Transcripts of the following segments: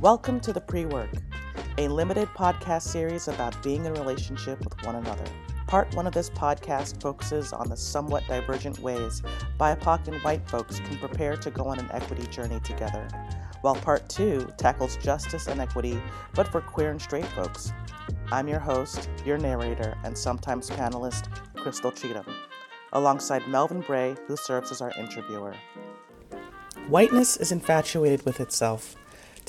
Welcome to the Pre Work, a limited podcast series about being in relationship with one another. Part one of this podcast focuses on the somewhat divergent ways BIPOC and white folks can prepare to go on an equity journey together, while part two tackles justice and equity, but for queer and straight folks. I'm your host, your narrator, and sometimes panelist, Crystal Cheatham, alongside Melvin Bray, who serves as our interviewer. Whiteness is infatuated with itself.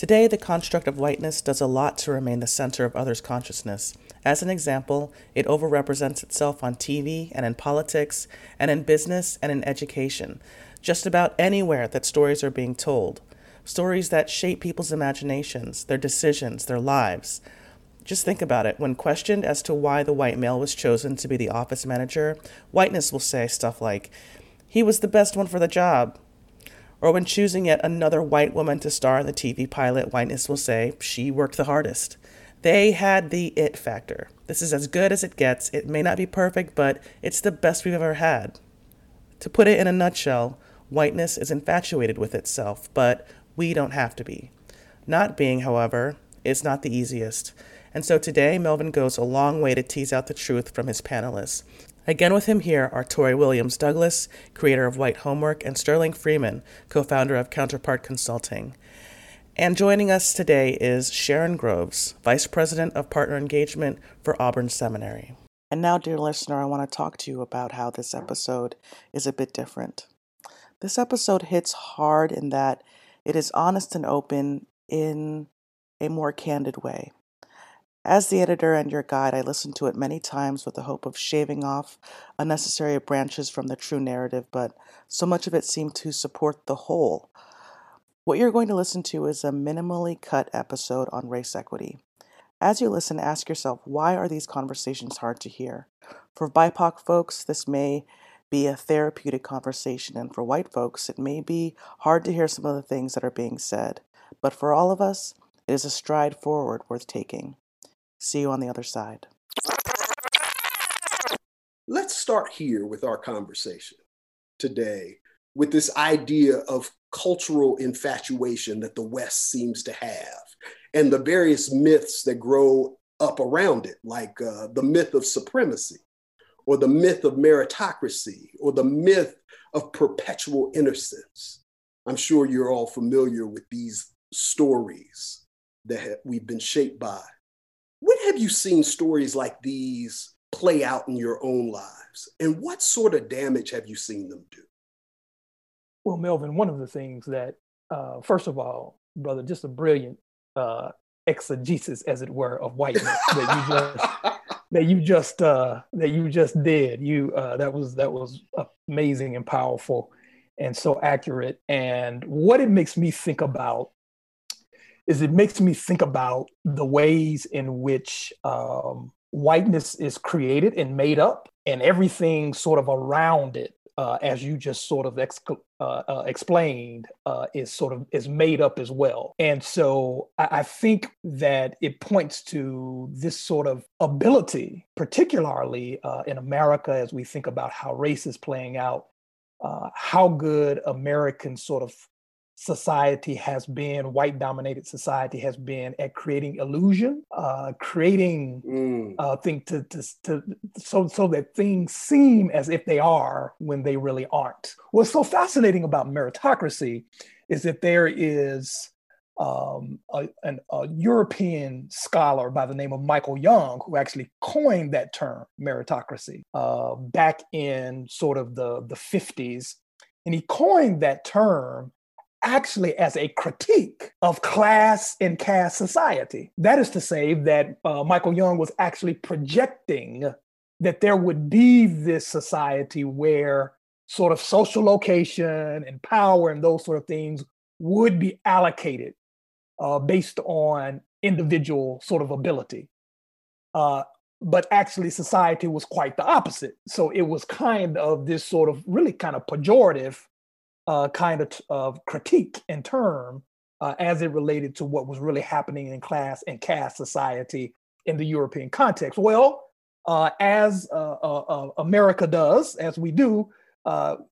Today, the construct of whiteness does a lot to remain the center of others' consciousness. As an example, it overrepresents itself on TV and in politics and in business and in education, just about anywhere that stories are being told. Stories that shape people's imaginations, their decisions, their lives. Just think about it. When questioned as to why the white male was chosen to be the office manager, whiteness will say stuff like, he was the best one for the job, or when choosing yet another white woman to star in the TV pilot, whiteness will say she worked the hardest. They had the it factor. This is as good as it gets. It may not be perfect, but it's the best we've ever had. To put it in a nutshell, whiteness is infatuated with itself, but we don't have to be. Not being, however, is not the easiest. And so today, Melvin goes a long way to tease out the truth from his panelists. Again with him here are Tori Williams Douglas, creator of White Homework, and Sterling Freeman, co founder of Counterpart Consulting. And joining us today is Sharon Groves, Vice President of Partner Engagement for Auburn Seminary. And now, dear listener, I want to talk to you about how this episode is a bit different. This episode hits hard in that it is honest and open in a more candid way. As the editor and your guide, I listened to it many times with the hope of shaving off unnecessary branches from the true narrative, but so much of it seemed to support the whole. What you're going to listen to is a minimally cut episode on race equity. As you listen, ask yourself why are these conversations hard to hear? For BIPOC folks, this may be a therapeutic conversation, and for white folks, it may be hard to hear some of the things that are being said. But for all of us, it is a stride forward worth taking. See you on the other side. Let's start here with our conversation today with this idea of cultural infatuation that the West seems to have and the various myths that grow up around it, like uh, the myth of supremacy or the myth of meritocracy or the myth of perpetual innocence. I'm sure you're all familiar with these stories that we've been shaped by when have you seen stories like these play out in your own lives? And what sort of damage have you seen them do? Well, Melvin, one of the things that, uh, first of all, brother, just a brilliant uh, exegesis, as it were, of whiteness that you just that you just uh, that you just did. You uh, that was that was amazing and powerful, and so accurate. And what it makes me think about is it makes me think about the ways in which um, whiteness is created and made up and everything sort of around it uh, as you just sort of ex- uh, uh, explained, uh, is sort of is made up as well. And so I, I, think that it points to this sort of ability, particularly uh, in America, as we think about how race is playing out, uh, how good American sort of society has been, white dominated society has been at creating illusion, uh, creating mm. uh, thing to, to, to, so, so that things seem as if they are when they really aren't. What's so fascinating about meritocracy is that there is um, a, an, a European scholar by the name of Michael Young who actually coined that term meritocracy uh, back in sort of the, the 50s. And he coined that term actually as a critique of class and caste society. That is to say, that uh, Michael Young was actually projecting that there would be this society where sort of social location and power and those sort of things would be allocated uh, based on individual sort of ability. Uh, but actually, society was quite the opposite. So it was kind of this sort of really kind of pejorative uh, kind of, of critique and term uh, as it related to what was really happening in class and caste society in the European context. Well, uh, as uh, uh, uh, America does, as we do,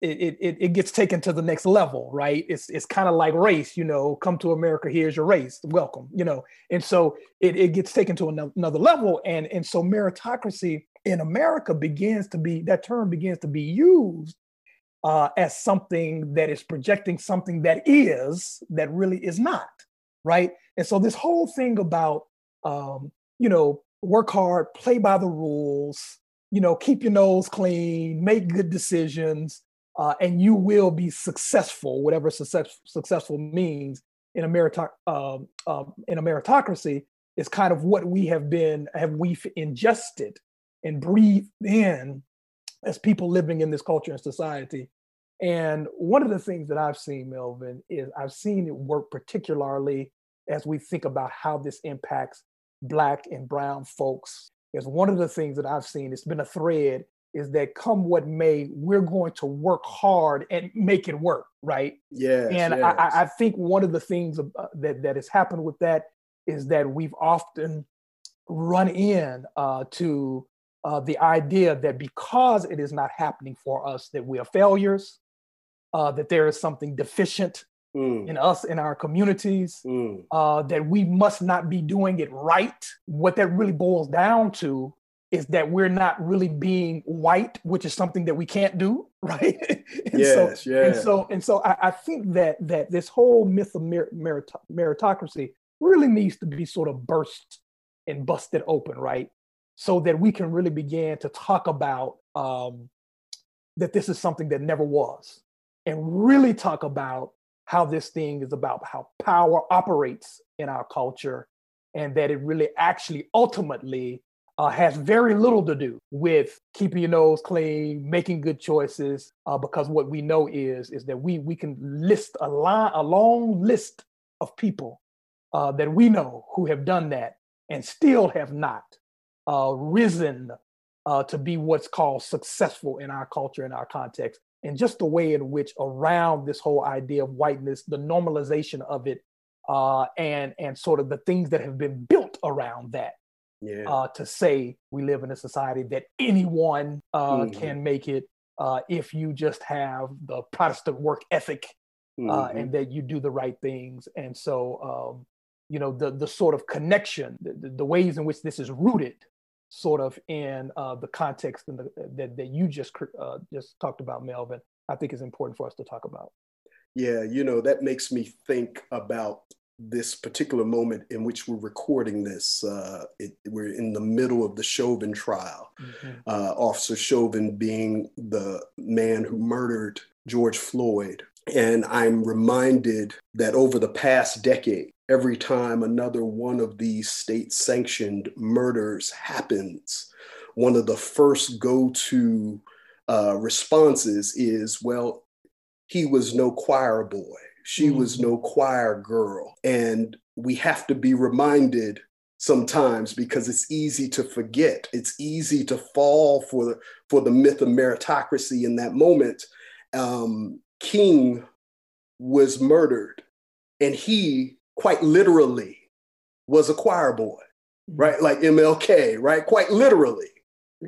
it, it, it gets taken to the next level, right? It's, it's kind of like race, you know, come to America, here's your race, welcome, you know. And so it, it gets taken to another level. And, and so meritocracy in America begins to be, that term begins to be used uh, as something that is projecting something that is, that really is not, right? And so this whole thing about, um, you know, work hard, play by the rules, you know, keep your nose clean, make good decisions, uh, and you will be successful, whatever success, successful means in a, meritoc- uh, uh, in a meritocracy is kind of what we have been, have we ingested and breathed in as people living in this culture and society. And one of the things that I've seen, Melvin, is I've seen it work particularly as we think about how this impacts Black and Brown folks is one of the things that I've seen, it's been a thread, is that come what may, we're going to work hard and make it work, right? Yeah. And yes. I, I, think one of the things uh, that, that has happened with that is that we've often run in uh, to uh, the idea that because it is not happening for us, that we are failures, uh, that there is something deficient mm. in us, in our communities, mm. uh, that we must not be doing it right. What that really boils down to is that we're not really being white, which is something that we can't do, right? and yes, so, And so, and so, I, I, think that that this whole myth of mer- merit- meritocracy really needs to be sort of burst and busted open, right? So that we can really begin to talk about um, that this is something that never was, and really talk about how this thing is about how power operates in our culture and that it really actually ultimately uh, has very little to do with keeping your nose clean, making good choices, uh, because what we know is is that we we can list a line, a long list of people uh, that we know who have done that and still have not uh, risen uh, to be what's called successful in our culture in our context and just the way in which around this whole idea of whiteness, the normalization of it, uh, and and sort of the things that have been built around that. Yeah. Uh, to say we live in a society that anyone uh, mm-hmm. can make it uh, if you just have the Protestant work ethic uh, mm-hmm. and that you do the right things. And so, um, you know, the the sort of connection, the, the ways in which this is rooted sort of in uh, the context the, that, that you just uh, just talked about, Melvin, I think is important for us to talk about. Yeah, you know, that makes me think about this particular moment in which we're recording this. Uh, it, we're in the middle of the Chauvin trial. Mm-hmm. Uh, Officer Chauvin being the man who murdered George Floyd. And I'm reminded that over the past decade, every time another one of these state sanctioned murders happens, one of the first go to uh, responses is, well, he was no choir boy. She mm-hmm. was no choir girl. And we have to be reminded sometimes because it's easy to forget. It's easy to fall for the, for the myth of meritocracy in that moment. Um, King was murdered and he quite literally was a choir boy, mm-hmm. right? Like MLK, right? Quite literally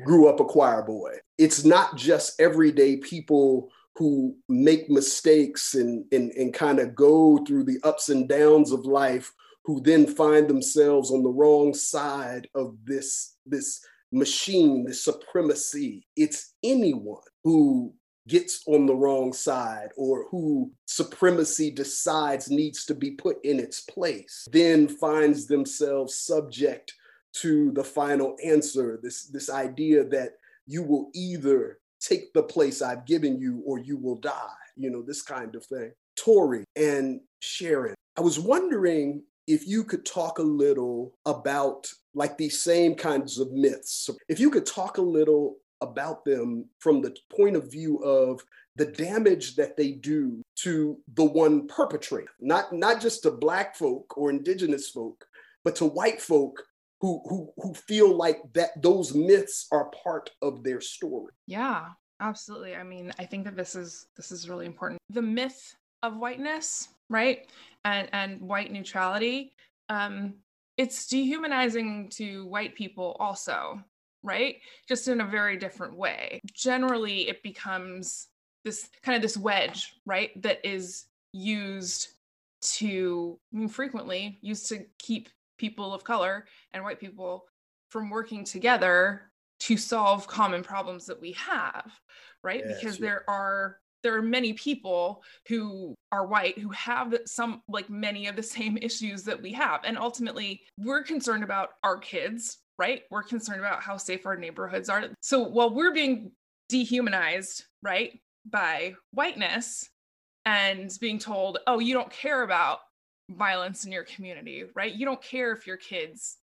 grew up a choir boy. It's not just everyday people who make mistakes and, and, and kind of go through the ups and downs of life who then find themselves on the wrong side of this, this machine, this supremacy. It's anyone who gets on the wrong side or who supremacy decides needs to be put in its place then finds themselves subject to the final answer this this idea that you will either take the place I've given you or you will die you know this kind of thing. Tori and Sharon I was wondering if you could talk a little about like these same kinds of myths. If you could talk a little about them from the point of view of the damage that they do to the one perpetrator, not, not just to Black folk or Indigenous folk, but to white folk who, who, who feel like that those myths are part of their story. Yeah, absolutely. I mean, I think that this is this is really important. The myth of whiteness, right? And and white neutrality, um, it's dehumanizing to white people also right? Just in a very different way. Generally, it becomes this kind of this wedge, right? That is used to I mean, frequently used to keep people of color and white people from working together to solve common problems that we have, right? Yes, because yeah. there are there are many people who are white who have some like many of the same issues that we have and ultimately we're concerned about our kids right? We're concerned about how safe our neighborhoods are. So while we're being dehumanized right by whiteness and being told oh you don't care about violence in your community right? You don't care if your kids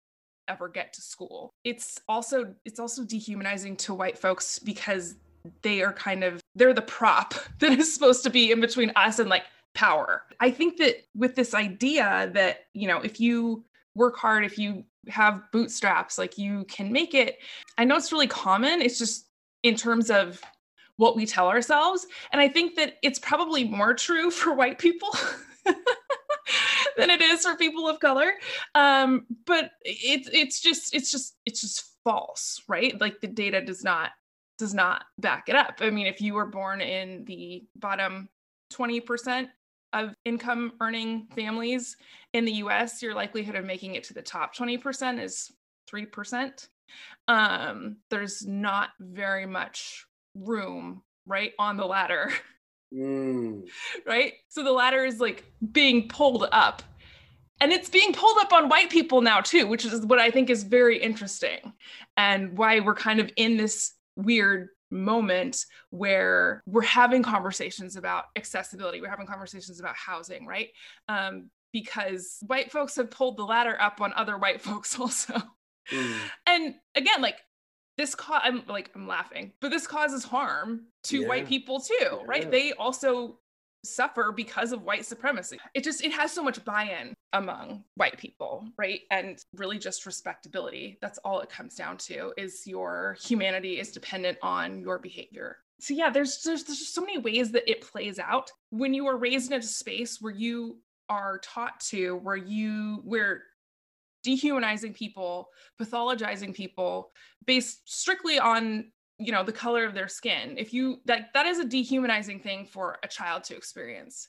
ever get to school. It's also it's also dehumanizing to white folks because they are kind of they're the prop that is supposed to be in between us and like power. I think that with this idea that, you know, if you work hard, if you have bootstraps, like you can make it. I know it's really common. It's just in terms of what we tell ourselves. And I think that it's probably more true for white people than it is for people of color. Um, but it's it's just it's just it's just false, right? Like the data does not does not back it up. I mean, if you were born in the bottom 20% of income earning families in the US, your likelihood of making it to the top 20% is 3%. Um, there's not very much room, right, on the ladder. Mm. Right? So the ladder is like being pulled up. And it's being pulled up on white people now, too, which is what I think is very interesting and why we're kind of in this weird moment where we're having conversations about accessibility we're having conversations about housing right um, because white folks have pulled the ladder up on other white folks also Mm. and again like this cause i'm like i'm laughing but this causes harm to Yeah. white people too right they also suffer because of white supremacy. It just it has so much buy-in among white people right? And really just respectability. That's all it comes down to is your humanity is dependent on your behavior. So yeah there's there's, there's just so many ways that it plays out. When you are raised in a space where you are taught to where you where dehumanizing people pathologizing people based strictly on you know the color of their skin. If you that that is a dehumanizing thing for a child to experience.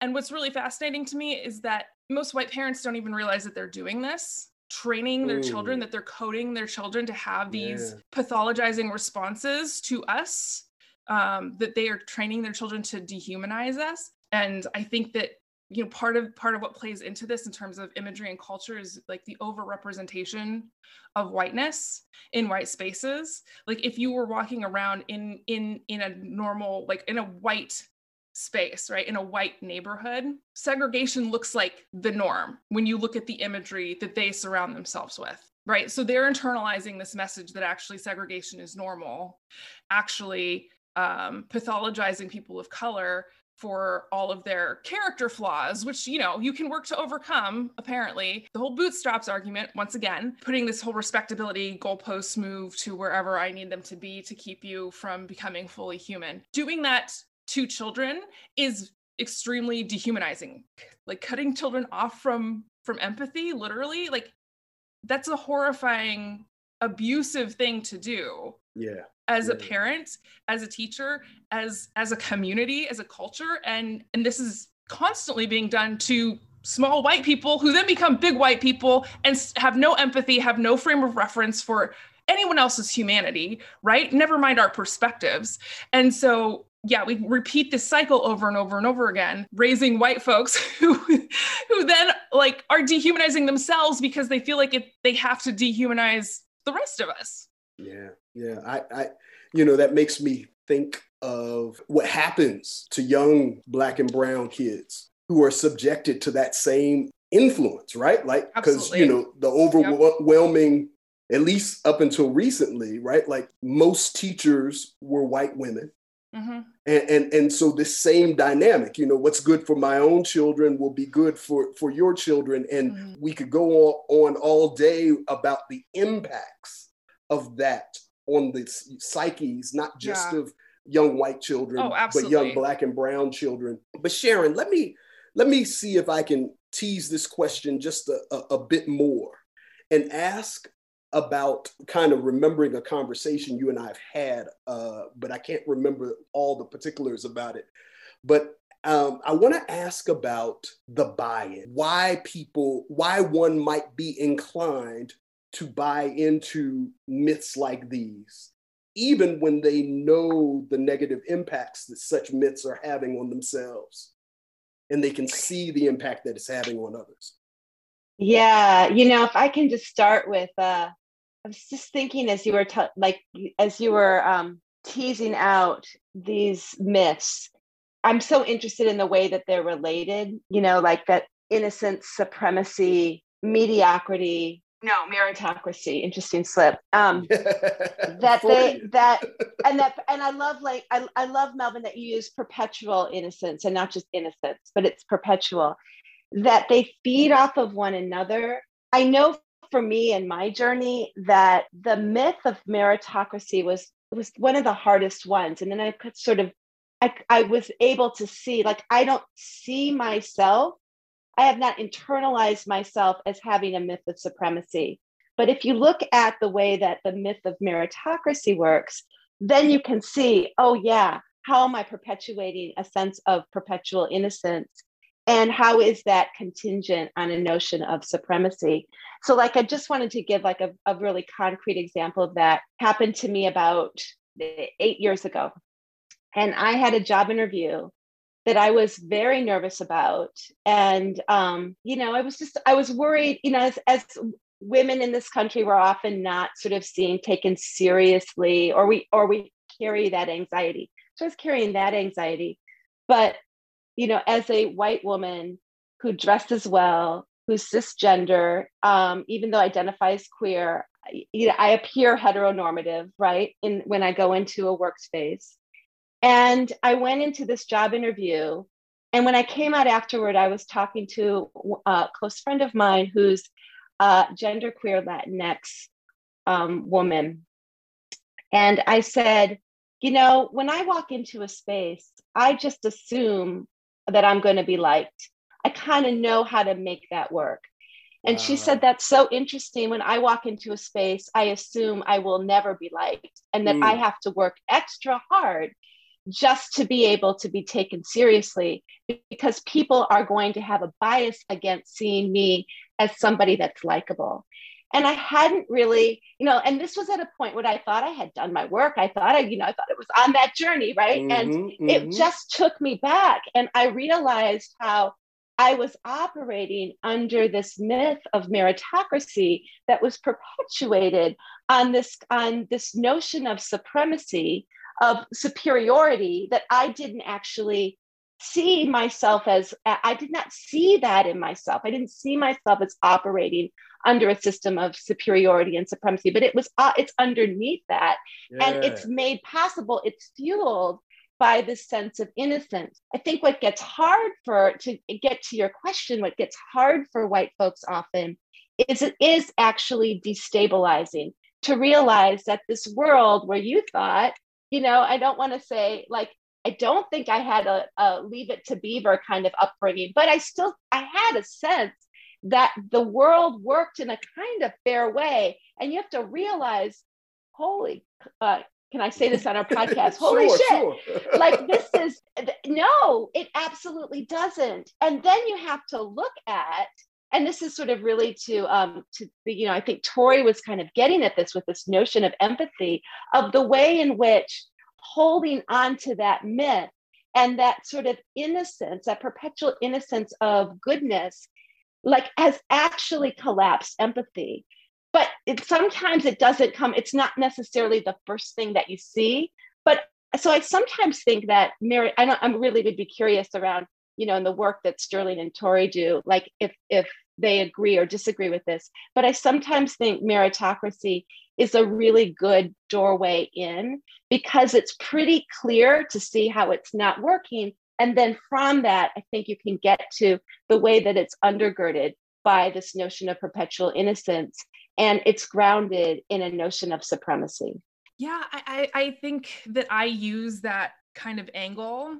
And what's really fascinating to me is that most white parents don't even realize that they're doing this training their children that they're coding their children to have these Yeah. pathologizing responses to us um, that they are training their children to dehumanize us. And i think that you know part of part of what plays into this in terms of imagery and culture is like the overrepresentation of whiteness in white spaces. Like if you were walking around in in in a normal like in a white space right in a white neighborhood segregation looks like the norm when you look at the imagery that they surround themselves with right? So they're internalizing this message that actually segregation is normal actually um, pathologizing people of color for all of their character flaws, which, you know, you can work to overcome, apparently. The whole bootstraps argument, once again, putting this whole respectability goalposts move to wherever I need them to be to keep you from becoming fully human. Doing that to children is extremely dehumanizing. Like cutting children off from from empathy, literally, like that's a horrifying abusive thing to do Yeah. As a parent as a teacher as as a community as a culture and and this is constantly being done to small white people who then become big white people and have no empathy have no frame of reference for anyone else's humanity right? Never mind our perspectives. And so yeah we repeat this cycle over and over and over again raising white folks who who then like are dehumanizing themselves because they feel like it, they have to dehumanize the rest of us. Yeah, yeah. I, I, you know, that makes me think of what happens to young black and brown kids who are subjected to that same influence, right? Like, because, you know, the overwhelming, at least up until recently, right? Like, most teachers were white women. hmm And, and and so this same dynamic, you know, what's good for my own children will be good for for your children, and Mhm. we could go on, on all day about the impacts of that on the psyches, not just Yeah. of young white children, Oh, but young black and brown children. But Sharon, let me let me see if I can tease this question just a, a, a bit more and ask about kind of remembering a conversation you and I've had, uh, but I can't remember all the particulars about it. But um, I want to ask about the buy in, why people, why one might be inclined to buy into myths like these, even when they know the negative impacts that such myths are having on themselves and they can see the impact that it's having on others. Yeah, you know, if I can just start with, uh, I was just thinking as you were t- like as you were um, teasing out these myths. I'm so interested in the way that they're related. You know, like that innocence, supremacy, mediocrity, no meritocracy interesting slip um that they that and that and i love like I, I love melvin that you use perpetual innocence and not just innocence but it's perpetual that they feed off of one another. I know for me in my journey that the myth of meritocracy was was one of the hardest ones. And then I could sort of I, I was able to see like I don't see myself, I have not internalized myself as having a myth of supremacy. But if you look at the way that the myth of meritocracy works, then you can see, oh yeah, how am I perpetuating a sense of perpetual innocence? and how is that contingent on a notion of supremacy so like i just wanted to give like a, a really concrete example of that happened to me about eight years ago and i had a job interview that i was very nervous about and um, you know i was just i was worried you know as, as women in this country were often not sort of seen taken seriously or we or we carry that anxiety so i was carrying that anxiety but you know, as a white woman who dresses well, who's cisgender, um, even though identifies queer, you know, I appear heteronormative, right? In when I go into a workspace. And I went into this job interview. And when I came out afterward, I was talking to a close friend of mine who's a genderqueer Latinx um, woman. And I said, you know, when I walk into a space, I just assume that I'm going to be liked. I kind of know how to make that work. And wow. she said, That's so interesting. When I walk into a space, I assume I will never be liked and that mm. I have to work extra hard just to be able to be taken seriously because people are going to have a bias against seeing me as somebody that's likable. And I hadn't really, you know, and this was at a point where I thought I had done my work. I thought I, you know, I thought it was on that journey, right? Mm-hmm, and mm-hmm. it just took me back. And I realized how I was operating under this myth of meritocracy that was perpetuated on this on this notion of supremacy, of superiority that I didn't actually see myself as I did not see that in myself. I didn't see myself as operating under a system of superiority and supremacy, but it was uh, it's underneath that, yeah. and it's made possible. It's fueled by this sense of innocence. I think what gets hard for to get to your question, what gets hard for white folks often is it is actually destabilizing to realize that this world where you thought, you know, I don't want to say like I don't think I had a, a, leave it to beaver kind of upbringing, but I still I had a sense that the world worked in a kind of fair way. And you have to realize, holy, uh, can I say this on our podcast? Holy sure, shit. Sure. like this is no, it absolutely doesn't. And then you have to look at, and this is sort of really to um to you know, I think Tori was kind of getting at this with this notion of empathy, of the way in which holding on to that myth and that sort of innocence, that perpetual innocence of goodness like has actually collapsed empathy. But it, sometimes it doesn't come it's not necessarily the first thing that you see. But so i sometimes think that mary i i'm really would be curious around you know in the work that sterling and tori do like if if they agree or disagree with this but i sometimes think meritocracy is a really good doorway in because it's pretty clear to see how it's not working and then from that, I think you can get to the way that it's undergirded by this notion of perpetual innocence. And it's grounded in a notion of supremacy. Yeah, I, I think that I use that kind of angle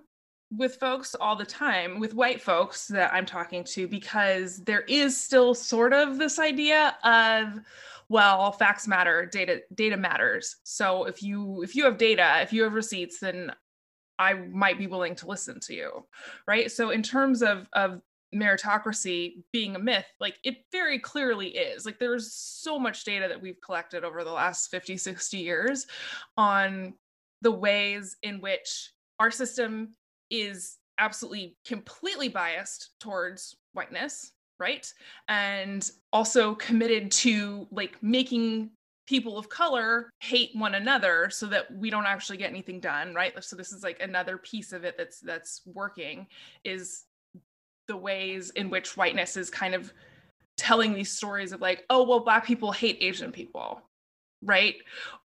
with folks all the time, with white folks that I'm talking to, because there is still sort of this idea of, well, facts matter, data data matters. So if you if you have data, if you have receipts, then I might be willing to listen to you, right? So in terms of of meritocracy being a myth like it very clearly is like there's so much data that we've collected over the last 50 60 years on the ways in which our system is absolutely completely biased towards whiteness right? And also committed to like making people of color hate one another so that we don't actually get anything done right? So this is like another piece of it that's that's working is the ways in which whiteness is kind of telling these stories of like oh well black people hate asian people right?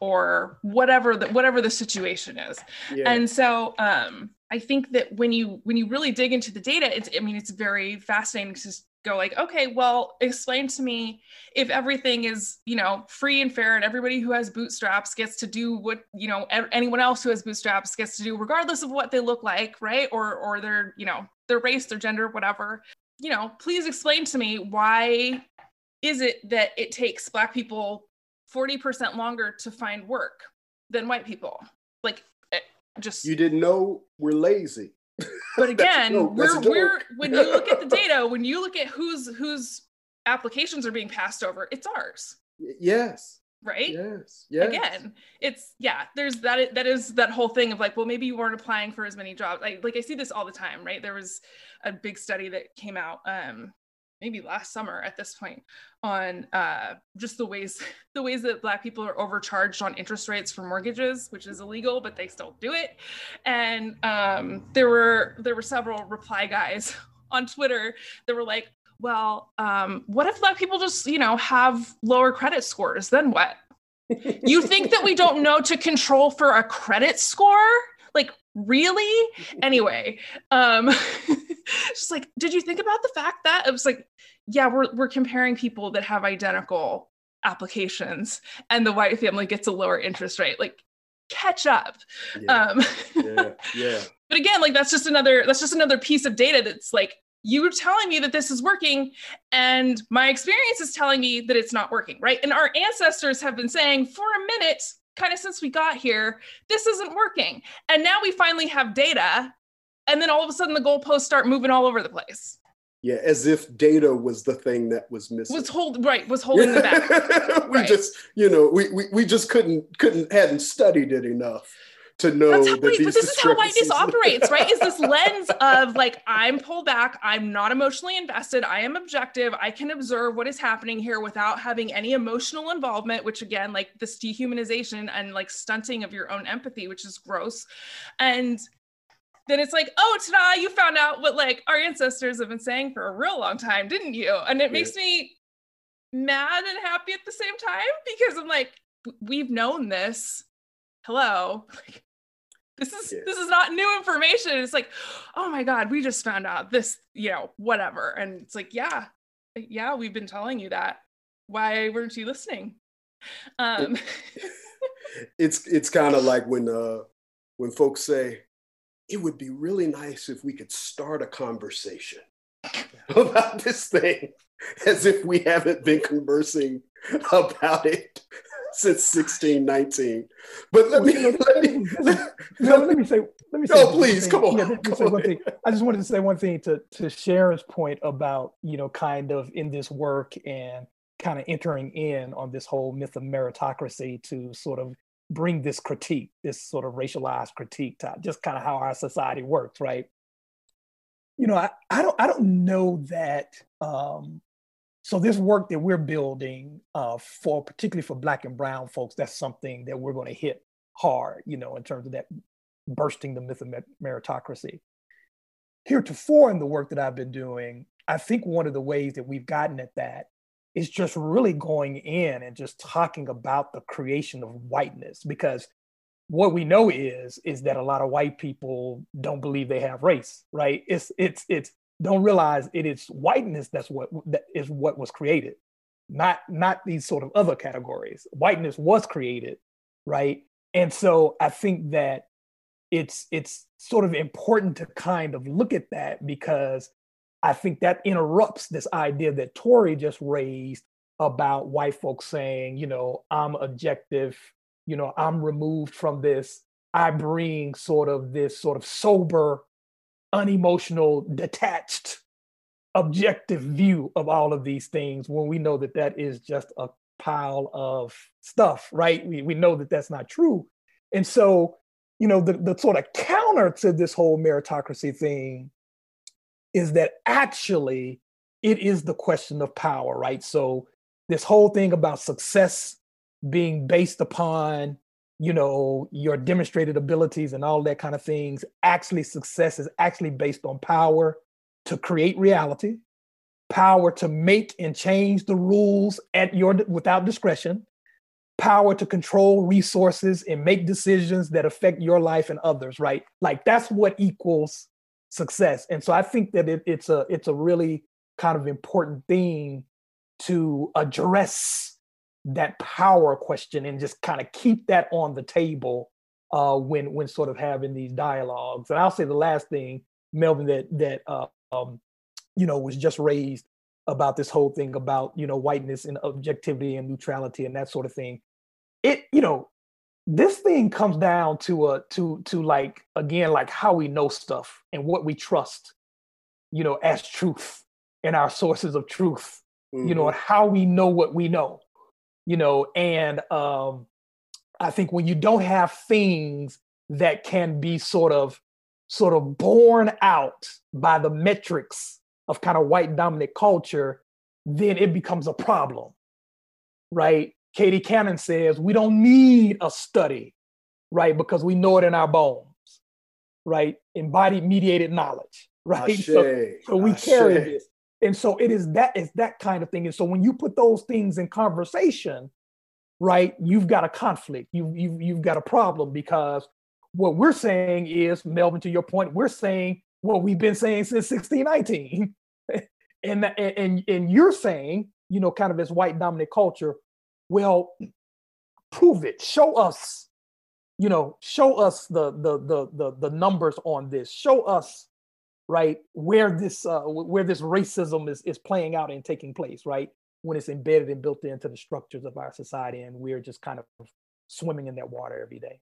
Or whatever the whatever the situation is. Yeah. and so um i think that when you when you really dig into the data it's i mean it's very fascinating to go like okay well explain to me if everything is you know free and fair and everybody who has bootstraps gets to do what you know anyone else who has bootstraps gets to do regardless of what they look like right or or their you know their race their gender whatever you know please explain to me why is it that it takes black people 40% longer to find work than white people. Like just You didn't know we're lazy. But again, we're we're when you look at the data, when you look at whose whose applications are being passed over, it's ours. Yes. Right? Yes. Yes. Again, it's yeah, there's that that is that whole thing of like, well, maybe you weren't applying for as many jobs. Like like I see this all the time, right? There was a big study that came out um maybe last summer at this point on uh, just the ways the ways that black people are overcharged on interest rates for mortgages which is illegal but they still do it. And um, there were there were several reply guys on twitter that were like well um, what if black people just you know have lower credit scores? Then what? You think that we don't know to control for a credit score? Like really? Anyway um just like did you think about the fact that it was like yeah we're, we're comparing people that have identical applications and the white family gets a lower interest rate like catch up. Yeah. um yeah yeah. but again like that's just another that's just another piece of data that's like you're telling me that this is working and my experience is telling me that it's not working right? And our ancestors have been saying for a minute kind of since we got here, this isn't working. And now we finally have data. And then all of a sudden the goalposts start moving all over the place. Yeah, as if data was the thing that was missing. Was hold right, was holding the back. we right. just, you know, we, we we just couldn't couldn't hadn't studied it enough to know That's how, that wait, but this is how whiteness operates, right? Is this lens of like I'm pulled back, I'm not emotionally invested, I am objective, I can observe what is happening here without having any emotional involvement, which again, like this dehumanization and like stunting of your own empathy, which is gross. And then it's like, oh, ta-da, you found out what like our ancestors have been saying for a real long time, didn't you? And it yeah. makes me mad and happy at the same time because I'm like, we've known this. Hello. Like, this is yeah. this is not new information. It's like oh my god we just found out this you know whatever. And it's like yeah yeah we've been telling you that. Why weren't you listening? Um it's it's kind of like when uh when folks say it would be really nice if we could start a conversation about this thing as if we haven't been conversing about it since 1619. But let me let me let, no, let me say let me say. No, please come on. Yeah, let me say one thing. I just wanted to say one thing to to Sharon's point about you know kind of in this work and kind of entering in on this whole myth of meritocracy to sort of bring this critique, this sort of racialized critique to just kind of how our society works, right? You know, I, I don't I don't know that um, so this work that we're building uh, for particularly for black and brown folks that's something that we're going to hit hard you know in terms of that bursting the myth of meritocracy. Heretofore in the work that i've been doing i think one of the ways that we've gotten at that is just really going in and just talking about the creation of whiteness because what we know is is that a lot of white people don't believe they have race right? It's it's it's don't realize it is whiteness that's what that is what was created. Not not these sort of other categories. Whiteness was created right? And so i think that it's it's sort of important to kind of look at that because I think that interrupts this idea that Tori just raised about white folks saying, you know, I'm objective, you know, I'm removed from this. I bring sort of this sort of sober, unemotional, detached, objective view of all of these things when we know that that is just a pile of stuff, right? We, we know that that's not true. And so, you know, the, the sort of counter to this whole meritocracy thing is that actually it is the question of power, right? So this whole thing about success being based upon you know your demonstrated abilities and all that kind of things actually success is actually based on power to create reality power to make and change the rules at your without discretion power to control resources and make decisions that affect your life and others right? Like that's what equals success. And so i think that it, it's a it's a really kind of important thing to address that power question and just kind of keep that on the table uh, when when sort of having these dialogues. And I'll say the last thing, Melvin, that that uh, um, you know was just raised about this whole thing about you know whiteness and objectivity and neutrality and that sort of thing. It you know this thing comes down to a to to like again like how we know stuff and what we trust, you know, as truth and our sources of truth mm-hmm. you know, mm-hmm. how we know what we know, you know, and um, I think when you don't have things that can be sort of sort of borne out by the metrics of kind of white dominant culture, then it becomes a problem, right? Katie Cannon says we don't need a study, right? Because we know it in our bones, right? Embodied mediated knowledge, right? So, so, we carry this. And so it is that is that kind of thing. And so when you put those things in conversation, right, you've got a conflict. You you you've got a problem because what we're saying is, Melvin, to your point, we're saying what we've been saying since 1619. and, and and you're saying, you know, kind of as white dominant culture, well, prove it, show us, you know, show us the the the the, the numbers on this, show us right where this uh, where this racism is is playing out and taking place right? When it's embedded and built into the structures of our society and we're just kind of swimming in that water every day.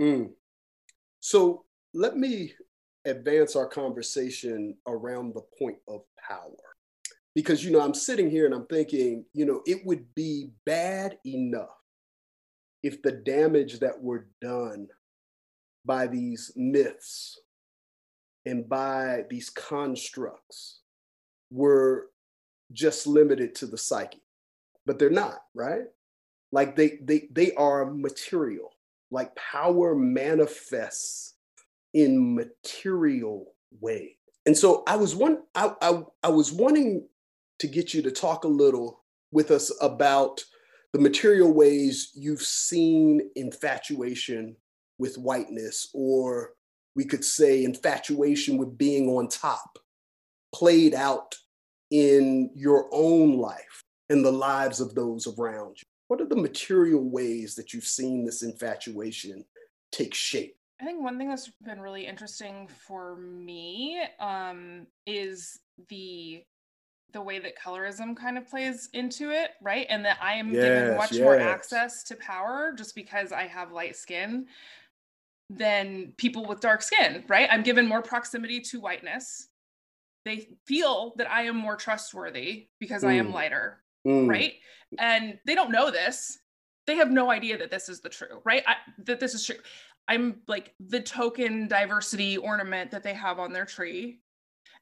Mm. so let me advance our conversation around the point of power. Because you know i'm sitting here and i'm thinking you know it would be bad enough if the damage that were done by these myths and by these constructs were just limited to the psyche. But they're not right? Like they they they are material. Like power manifests in material way and so i was one I, I i was wanting to get you to talk a little with us about the material ways you've seen infatuation with whiteness or we could say infatuation with being on top played out in your own life and the lives of those around you? What are the material ways that you've seen this infatuation take shape? I think one thing that's been really interesting for me um, is the the way that colorism kind of plays into it, right? And that I am yes, given much yes. more access to power just because I have light skin than people with dark skin, right? I'm given more proximity to whiteness. They feel that I am more trustworthy because mm. I am mm. lighter, mm. right? And they don't know this. They have no idea that this is the true, right? I, that this is true. I'm like the token diversity ornament that they have on their tree.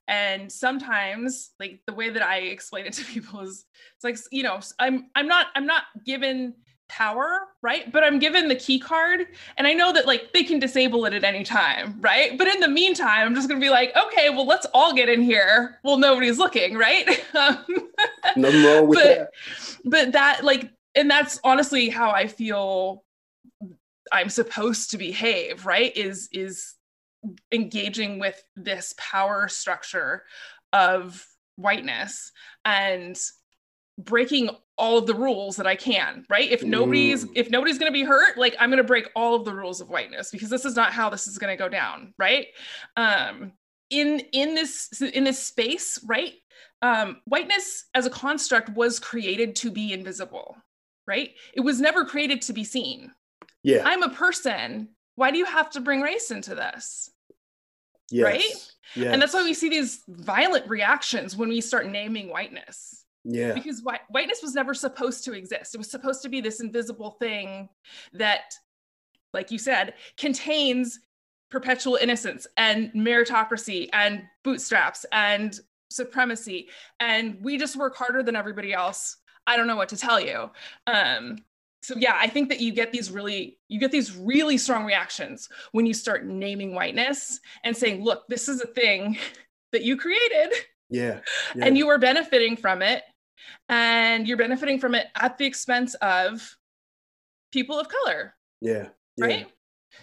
And sometimes, like the way that I explain it to people is, it's like you know, I'm I'm not I'm not given power, right? But I'm given the key card and I know that like they can disable it at any time, right? But in the meantime, I'm just going to be like, okay, well, let's all get in here. Well, nobody's looking, right? Um, Nothing wrong with but, that. But that, like, and that's honestly how I feel I'm supposed to behave, right? Is, is engaging with this power structure of whiteness and breaking all of the rules that I can, right? If nobody's mm. if nobody's going to be hurt, like I'm going to break all of the rules of whiteness because this is not how this is going to go down, right? Um in in this in this space, right? Um whiteness as a construct was created to be invisible, right? It was never created to be seen. Yeah. I'm a person. Why do you have to bring race into this? Yes. Right? Yes. And that's why we see these violent reactions when we start naming whiteness yeah. Because white, whiteness was never supposed to exist. It was supposed to be this invisible thing that, like you said, contains perpetual innocence and meritocracy and bootstraps and supremacy. And we just work harder than everybody else. I don't know what to tell you. Um, so yeah, I think that you get these really you get these really strong reactions when you start naming whiteness and saying, look, this is a thing that you created. Yeah. yeah. And you are benefiting from it and you're benefiting from it at the expense of people of color. Yeah. yeah right.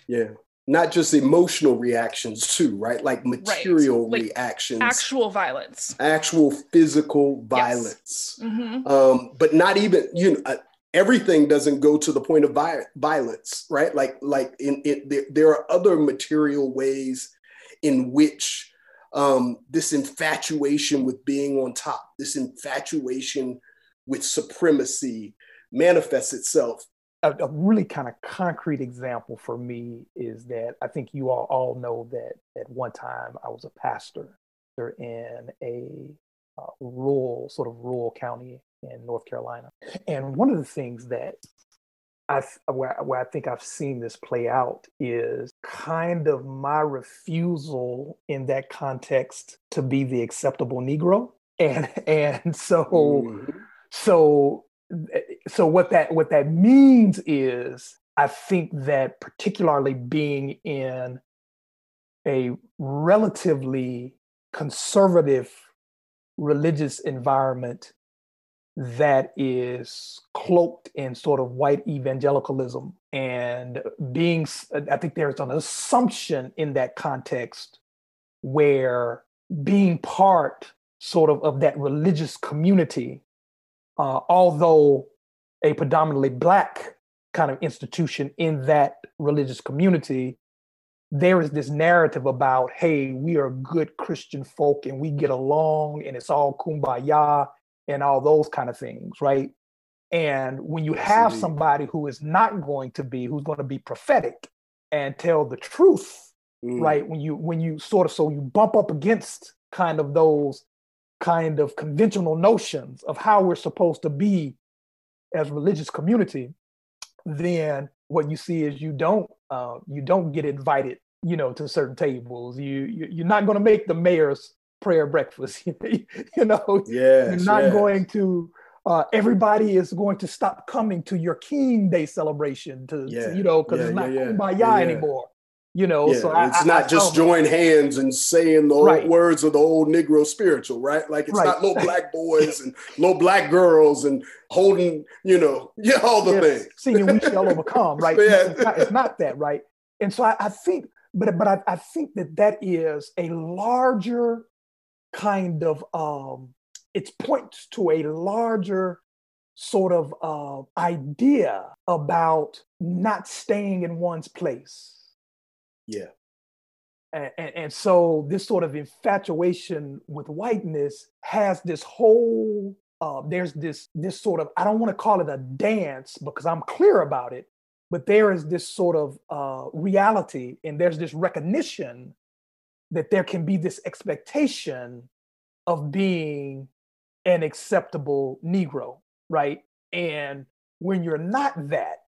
Yeah. Not just emotional reactions too, right? Like material right. like reactions, actual violence, actual physical violence. Yes. Mm-hmm. Um, but not even you know. Uh, everything doesn't go to the point of violence, right? Like, like in it, there, there are other material ways in which um, this infatuation with being on top, this infatuation with supremacy manifests itself. A, a really kind of concrete example for me is that I think you all, all know that at one time I was a pastor in a uh, rural, sort of rural county in North Carolina. And one of the things that I where, where I think I've seen this play out is kind of my refusal in that context to be the acceptable Negro, and and so mm-hmm. so so what that what that means is I think that particularly being in a relatively conservative religious environment that is cloaked in sort of white evangelicalism. And being i think there's an assumption in that context where being part sort of of that religious community uh, although a predominantly black kind of institution in that religious community there is this narrative about hey we are good christian folk and we get along and it's all kumbaya and all those kind of things, right? And when you have somebody who is not going to be, who's going to be prophetic and tell the truth, mm. right? When you when you sort of so you bump up against kind of those kind of conventional notions of how we're supposed to be as religious community, then what you see is you don't uh, you don't get invited, you know, to certain tables. You, you you're not going to make the mayor's prayer breakfast. you know, yes, you're not yes. going to. Uh, everybody is going to stop coming to your King Day celebration to, yeah. to you know because yeah, it's not yeah, kumbaya anymore. You know, yeah, so it's I, not I, just I, join hands and saying the right. words of the old Negro spiritual, right? Like it's right. not little black boys and little black girls and holding, you know, yeah, all the yes. things. Singing "We Shall Overcome," right? yeah. it's, not, it's, not, that, right? And so I, think, but but I, think that that is a larger kind of um, it points to a larger sort of uh, idea about not staying in one's place. Yeah. And, and, and, so this sort of infatuation with whiteness has this whole uh, there's this this sort of I don't want to call it a dance because I'm clear about it, but there is this sort of uh, reality and there's this recognition that there can be this expectation of being an acceptable Negro, right? And when you're not that,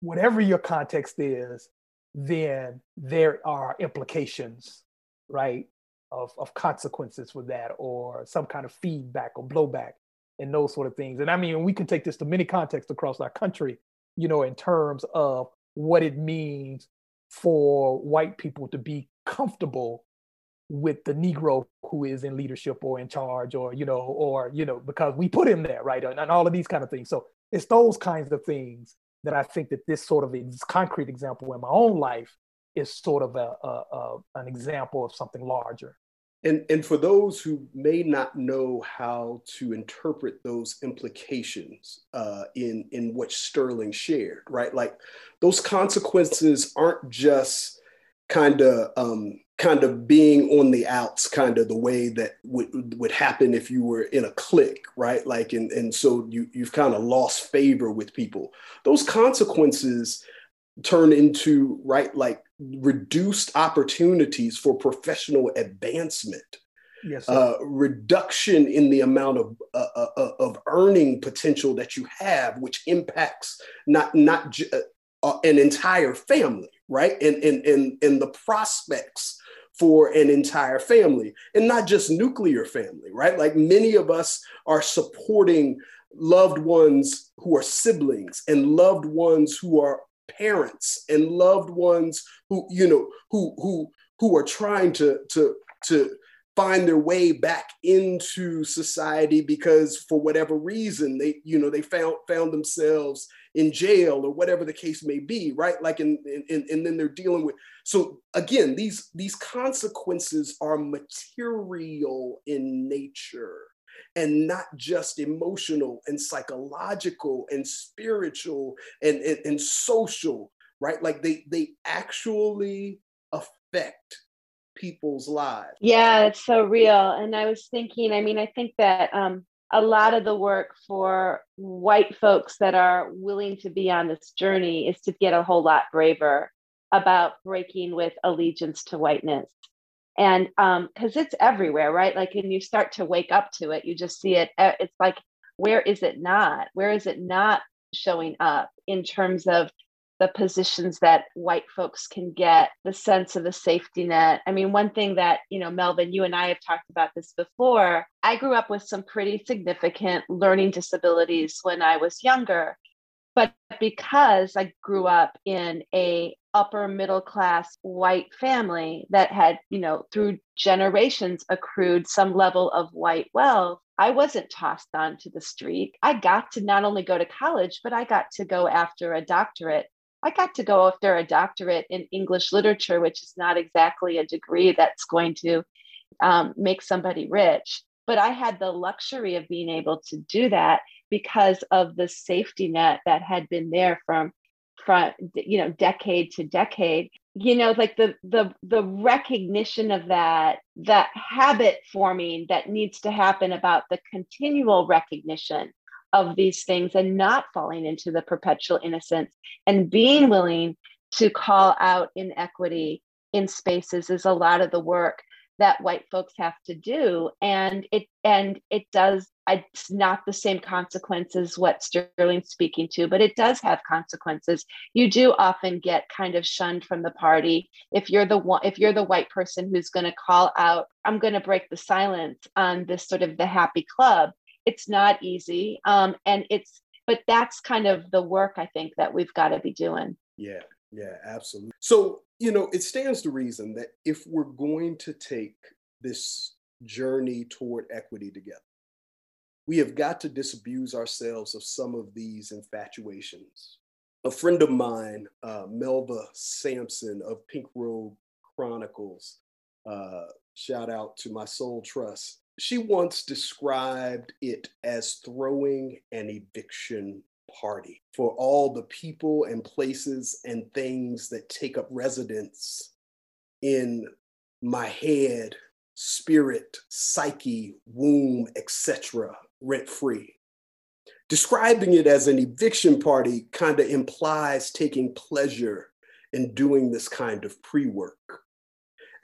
whatever your context is, then there are implications, right, of, of consequences for that or some kind of feedback or blowback and those sort of things. And I mean, we can take this to many contexts across our country, you know, in terms of what it means for white people to be comfortable with the negro who is in leadership or in charge or you know or you know because we put him there right and, and all of these kind of things so it's those kinds of things that i think that this sort of concrete example in my own life is sort of a, a, a an example of something larger And, and for those who may not know how to interpret those implications uh, in, in what Sterling shared, right? Like those consequences aren't just kind of um, kind of being on the outs, kind of the way that would would happen if you were in a clique, right? Like and and so you you've kind of lost favor with people. Those consequences turn into right like reduced opportunities for professional advancement yes, uh, reduction in the amount of uh, uh, uh, of earning potential that you have which impacts not not j- uh, uh, an entire family right? And and and, and the prospects for an entire family and not just nuclear family right? Like many of us are supporting loved ones who are siblings and loved ones who are parents and loved ones who you know who who who are trying to to to find their way back into society because for whatever reason they you know they found found themselves in jail or whatever the case may be right like and and, and then they're dealing with so again these these consequences are material in nature and not just emotional and psychological and spiritual and, and, and social, right? Like they they actually affect people's lives. Yeah, it's so real. And I was thinking, I mean, I think that um, a lot of the work for white folks that are willing to be on this journey is to get a whole lot braver about breaking with allegiance to whiteness. And um because it's everywhere right? Like when you start to wake up to it you just see it it's like where is it not? Where is it not showing up in terms of the positions that white folks can get the sense of a safety net i mean one thing that you know melvin you and i have talked about this before i grew up with some pretty significant learning disabilities when i was younger but because i grew up in a upper middle class white family that had, you know, through generations accrued some level of white wealth, I wasn't tossed onto the street. I got to not only go to college, but I got to go after a doctorate. I got to go after a doctorate in English literature, which is not exactly a degree that's going to um, make somebody rich. But I had the luxury of being able to do that because of the safety net that had been there from from you know decade to decade you know like the the the recognition of that that habit forming that needs to happen about the continual recognition of these things and not falling into the perpetual innocence and being willing to call out inequity in spaces is a lot of the work that white folks have to do. And it and it does it's not the same consequences what sterling's speaking to but it does have consequences. You do often get kind of shunned from the party. If you're the one if you're the white person who's going to call out i'm going to break the silence on this sort of the happy club it's not easy um, and it's but that's kind of the work i think that we've got to be doing yeah yeah absolutely so you know, it stands to reason that if we're going to take this journey toward equity together, we have got to disabuse ourselves of some of these infatuations. A friend of mine, uh, Melva Sampson of Pink Robe Chronicles, uh, shout out to my soul trust. She once described it as throwing an eviction party for all the people and places and things that take up residence in my head, spirit, psyche, womb, etc., rent free. Describing it as an eviction party kind of implies taking pleasure in doing this kind of pre work.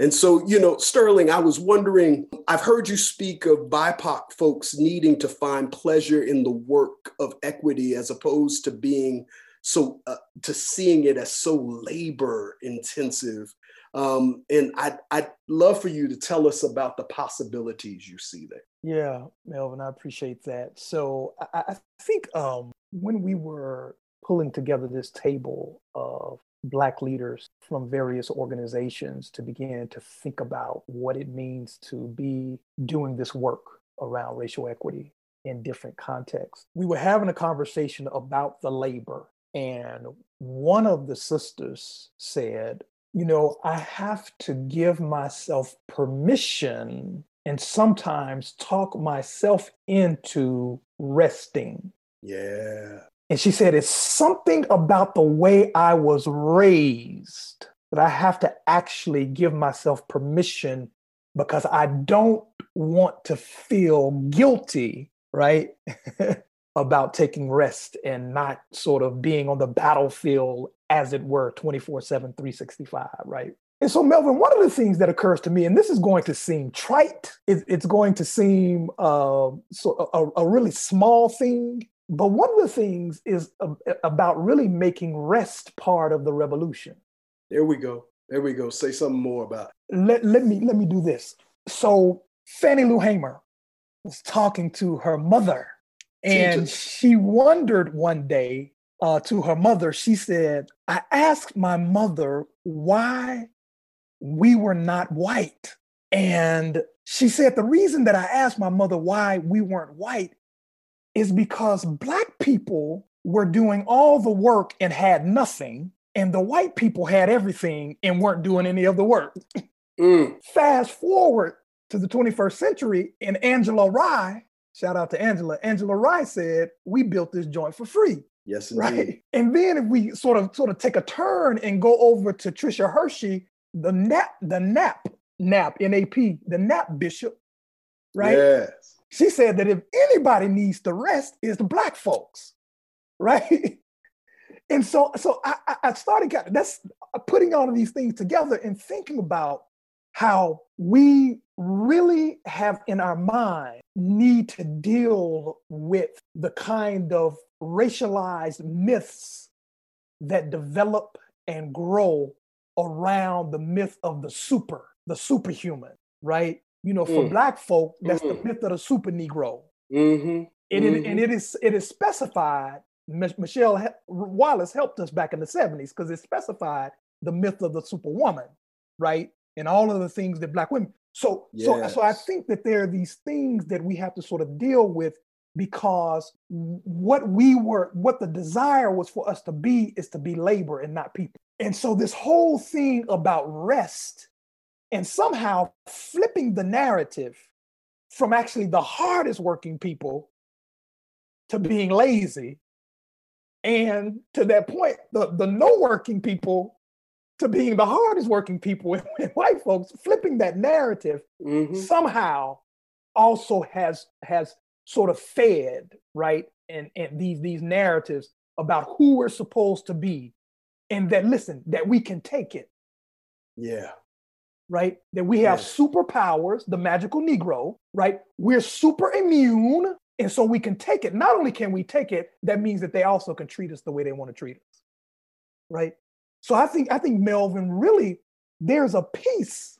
And so, you know, Sterling, I was wondering, I've heard you speak of BIPOC folks needing to find pleasure in the work of equity as opposed to being so, uh, to seeing it as so labor intensive. Um, and I'd, I'd love for you to tell us about the possibilities you see there. Yeah, Melvin, I appreciate that. So I, I think um, when we were pulling together this table of Black leaders from various organizations to begin to think about what it means to be doing this work around racial equity in different contexts. We were having a conversation about the labor, and one of the sisters said, you know, I have to give myself permission and sometimes talk myself into resting. Yeah. And she said, It's something about the way I was raised that I have to actually give myself permission because I don't want to feel guilty, right? about taking rest and not sort of being on the battlefield, as it were, 24 7, 365, right? And so, Melvin, one of the things that occurs to me, and this is going to seem trite, it's going to seem uh, so a, a, really small thing, but one of the things is about really making rest part of the revolution. There we go. There we go. Say something more about it. Let, let me let me do this. So Fannie Lou Hamer was talking to her mother, and she wondered one day uh, to her mother. She said, "I asked my mother why we were not white. And she said, The reason that I asked my mother why we weren't white is because Black people were doing all the work and had nothing, and the white people had everything and weren't doing any of the work. Mm. Fast forward to the 21st century, and Angela Rye, shout out to Angela, Angela Rye said, We built this joint for free. Yes, indeed. Right. And then if we sort of sort of take a turn and go over to Tricia Hersey, the nap, the nap, nap, N-A-P, the nap bishop, right? Yes. She said that if anybody needs to rest, is the black folks, right? and so, so I, I started that's putting all of these things together and thinking about how we really have in our mind need to deal with the kind of racialized myths that develop and grow around the myth of the super, the superhuman, right? You know, for mm. black folk, that's mm-hmm. the myth of the super Negro. Mm-hmm. And, mm-hmm. It, and it is it is specified. Michele Wallace helped us back in the 70s because it specified the myth of the superwoman, right? And all of the things that black women. So, yes. so, so I think that there are these things that we have to sort of deal with because what we were, what the desire was for us to be is to be labor and not people. And so, this whole thing about rest and somehow flipping the narrative from actually the hardest working people to being lazy, and to that point, the, the no working people to being the hardest working people in, white folks, flipping that narrative mm-hmm. somehow also has has sort of fed right and, and these these narratives about who we're supposed to be and that listen that we can take it yeah right? That we have yes. superpowers the magical negro right? We're super immune and so we can take it. Not only can we take it that means that they also can treat us the way they want to treat us right? So i think i think melvin really there's a piece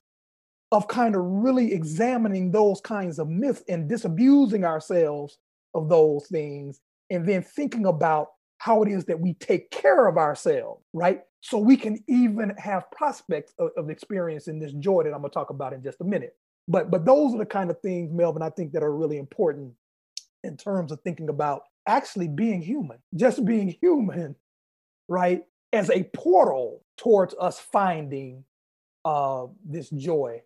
of kind of really examining those kinds of myths and disabusing ourselves of those things and then thinking about how it is that we take care of ourselves, right? So we can even have prospects of, of experiencing this joy that I'm gonna talk about in just a minute. But but those are the kind of things, Melvin, I think that are really important in terms of thinking about actually being human, just being human, right? As a portal towards us finding uh, this joy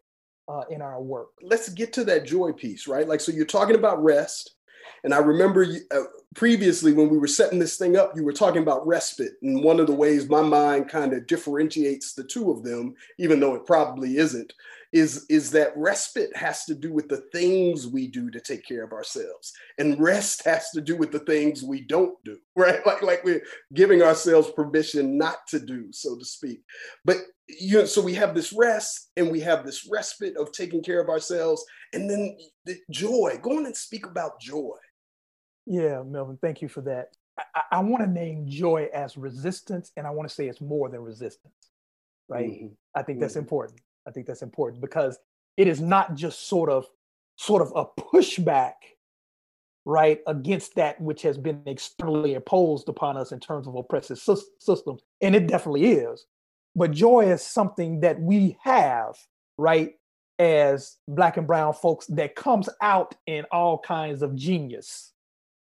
uh, in our work. Let's get to that joy piece, right? Like, so you're talking about rest, and I remember uh, previously when we were setting this thing up, you were talking about respite. And one of the ways my mind kind of differentiates the two of them, even though it probably isn't, is, is that respite has to do with the things we do to take care of ourselves. And rest has to do with the things we don't do, right? Like, like we're giving ourselves permission not to do, so to speak. But you know, so we have this rest and we have this respite of taking care of ourselves. And then the joy, go on and speak about joy yeah, Melvin, thank you for that. I, I want to name joy as resistance, and I want to say it's more than resistance, right? Mm-hmm. I think that's mm-hmm. important. I think that's important because it is not just sort of sort of a pushback, right, against that which has been externally imposed upon us in terms of oppressive sy- systems, and it definitely is. But joy is something that we have, right, as black and brown folks that comes out in all kinds of genius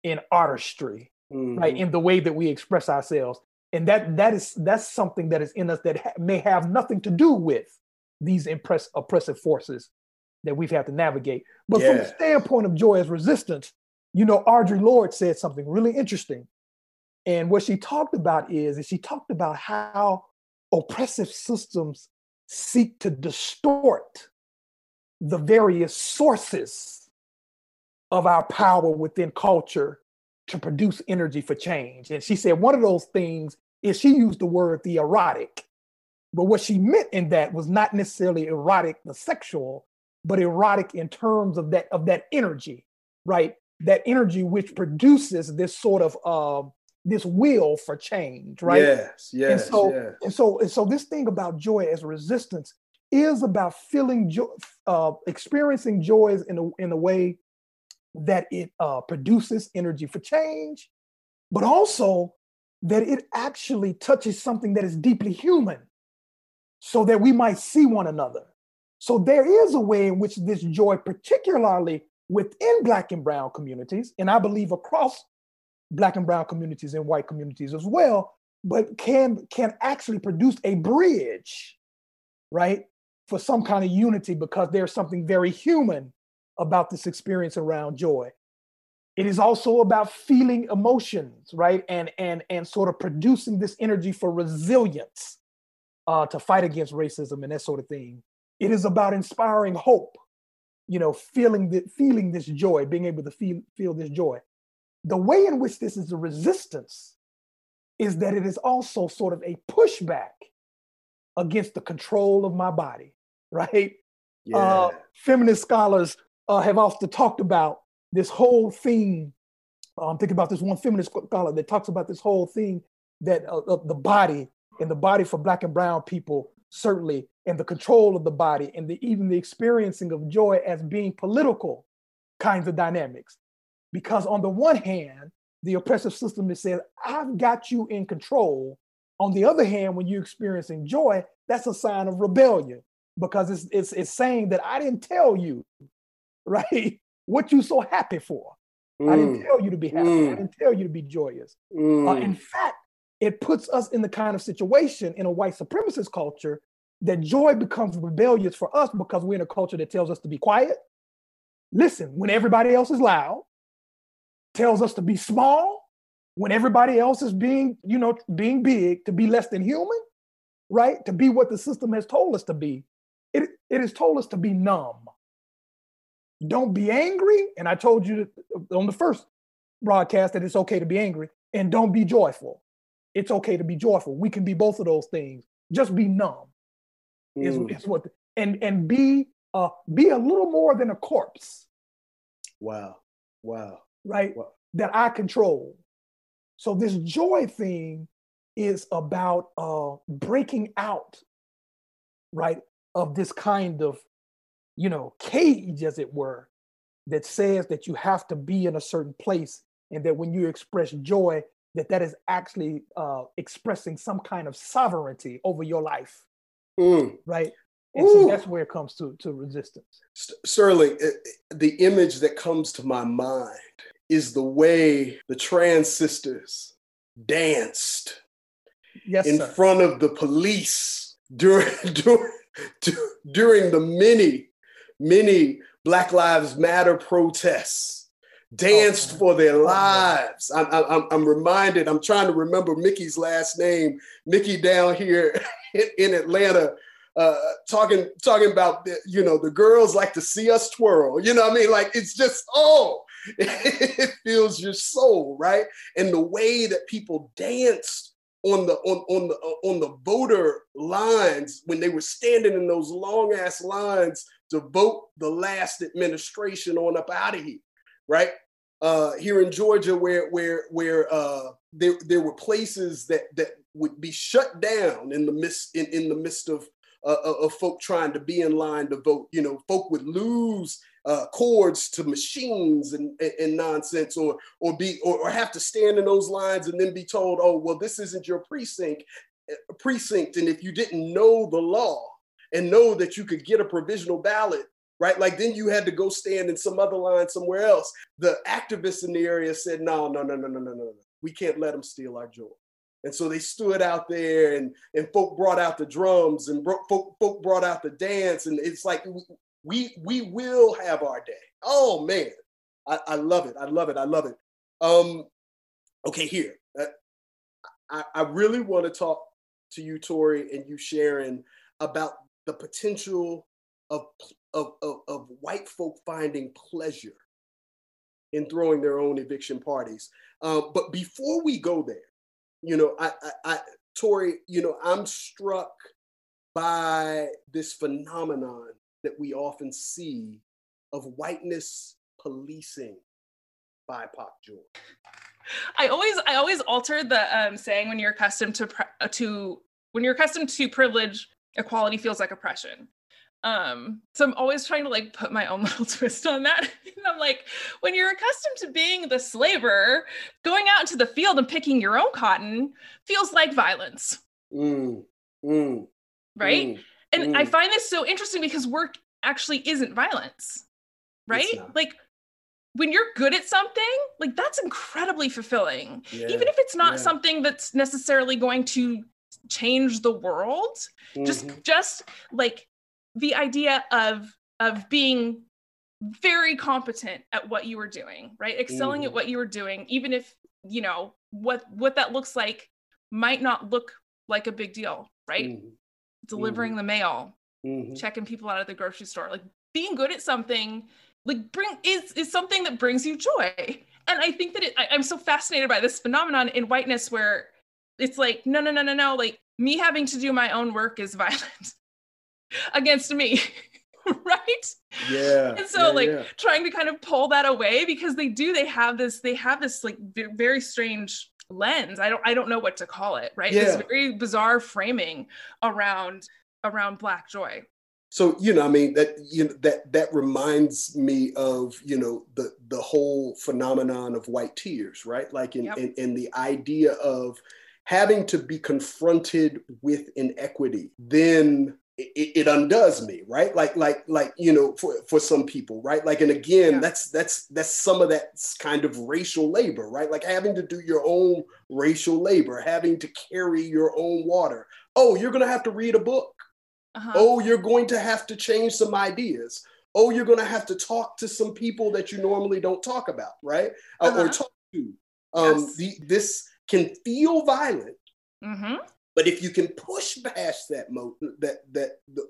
in artistry, mm-hmm. right? In the way that we express ourselves. and that that is that's something that is in us that ha- may have nothing to do with these impress, oppressive forces that we've had to navigate. But from the standpoint of joy as resistance, you know, Audre Lorde said something really interesting. And what she talked about is, is she talked about how oppressive systems seek to distort the various sources of our power within culture to produce energy for change. And she said one of those things is she used the word the erotic. But what she meant in that was not necessarily erotic, the sexual, but erotic in terms of that of that energy, right? That energy which produces this sort of um, this will for change, right? Yes, yes, And so- yes. And so, and so this thing about joy as resistance is about feeling joy, uh, experiencing joys in a in a way that it uh, produces energy for change, but also that it actually touches something that is deeply human, so that we might see one another. So there is a way in which this joy, particularly within Black and Brown communities, and I believe across Black and Brown communities and white communities as well, but can can actually produce a bridge, right, for some kind of unity because there's something very human about this experience around joy. It is also about feeling emotions, right, and and and sort of producing this energy for resilience uh, to fight against racism and that sort of thing. It is about inspiring hope, you know, feeling the, feeling this joy, being able to feel feel this joy. The way in which this is a resistance is that it is also sort of a pushback against the control of my body, right? Yeah. Uh, feminist scholars uh, have often talked about this whole thing. I'm thinking about this one feminist scholar that talks about this whole thing that uh, the body and the body for Black and Brown people certainly, and the control of the body and the, even the experiencing of joy as being political kinds of dynamics. Because on the one hand, the oppressive system that says, I've got you in control. On the other hand, when you're experiencing joy, that's a sign of rebellion because it's, it's, it's saying that I didn't tell you, right? What you so happy for. I didn't Mm, tell you to be happy. I Mm. didn't tell you to be joyous. Uh, mm. in fact, it puts us in the kind of situation in a white supremacist culture that joy becomes rebellious for us because we're in a culture that tells us to be quiet, listen when everybody else is loud, tells us to be small when everybody else is being, you know, being big, to be less than human, right? To be what the system has told us to be. It, it has told us to be numb. Don't be angry. And I told you on the first broadcast that it's okay to be angry and don't be joyful. It's okay to be joyful. We can be both of those things. Just be numb is, Mm. is what and and be uh be a little more than a corpse, Wow. Wow. right? Wow. That I control. So this joy thing is about uh breaking out, right, of this kind of you know cage, as it were, that says that you have to be in a certain place, and that when you express joy, that that is actually uh, expressing some kind of sovereignty over your life, Mm. right? And so that's where it comes to to resistance. St- Sterling, the image that comes to my mind is the way the trans sisters danced Yes, in sir. front of the police during, during, during the many, many Black Lives Matter protests. Danced man. for their Oh, lives. I'm, I'm, I'm reminded, I'm trying to remember Mickey's last name, Mickey down here in, in Atlanta, uh, talking talking about the, you know the girls like to see us twirl. You know what I mean? Like it's just oh, it fills your soul, right? And the way that people danced on the on on the on the voter lines when they were standing in those long ass lines to vote the last administration on up out of here, right? Uh, here in Georgia, where where where uh, there there were places that that would be shut down in the midst in, in the midst of uh, of folk trying to be in line to vote. You know, folk would lose uh, cords to machines and, and, and nonsense, or or be or, or have to stand in those lines and then be told, oh well, this isn't your precinct uh, precinct, and if you didn't know the law and know that you could get a provisional ballot. Right, like then you had to go stand in some other line somewhere else. The activists in the area said, "No, no, no, no, no, no, no. We can't let them steal our joy." And so they stood out there and, and folk brought out the drums and bro- folk, folk brought out the dance. And it's like, we, we will have our day. Oh man, I, I love it. I love it. I love it. Um, okay, here. Uh, I, I really want to talk to you, Tori, and you, Sharon, about the potential of, of, of, of white folk finding pleasure in throwing their own eviction parties. Uh, but before we go there, you know, I, I, I, Tori, you know, I'm struck by this phenomenon that we often see of whiteness policing BIPOC joy. I always, I always alter the um, saying when you're accustomed to uh, to when you're accustomed to privilege, equality feels like oppression. Um, so I'm always trying to like put my own little twist on that. I'm like, when you're accustomed to being the slaver, going out into the field and picking your own cotton feels like violence. Mm, mm, right? mm, and I mm. find this so interesting because work actually isn't violence, right? Like when you're good at something, like that's incredibly fulfilling. Yeah, Even if it's not yeah. something that's necessarily going to change the world, just Mhm. just like the idea of of being very competent at what you were doing, right? Excelling Mhm. at what you were doing, even if, you know, what what that looks like might not look like a big deal, right? Mhm. Delivering the mail, checking people out of the grocery store like being good at something like bring is is something that brings you joy and i think that it, I, i'm so fascinated by this phenomenon in whiteness where it's like no no no no no like me having to do my own work is violent against me right Yeah. and so yeah, like yeah. trying to kind of pull that away because they do they have this they have this like ve- very strange lens i don't i don't know what to call it right Yeah. this very bizarre framing around around black joy so you know i mean that you know that that reminds me of you know the the whole phenomenon of white tears right like in Yep. in, in the idea of having to be confronted with inequity then it, it undoes me right like like like you know for for some people right like and again Yeah. that's that's that's some of that kind of racial labor right like having to do your own racial labor having to carry your own water oh you're gonna have to read a book uh-huh. Oh, you're going to have to change some ideas. Oh, you're going to have to talk to some people that you normally don't talk about, right? Uh, or Uh-huh. talk to. Um, Yes. the, this can feel violent, mm-hmm. But if you can push past that mo- that that the,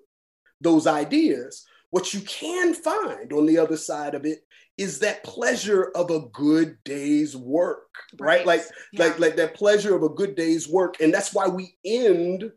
those ideas, what you can find on the other side of it is that pleasure of a good day's work, right? Like like like that pleasure of a good day's work, and that's why we end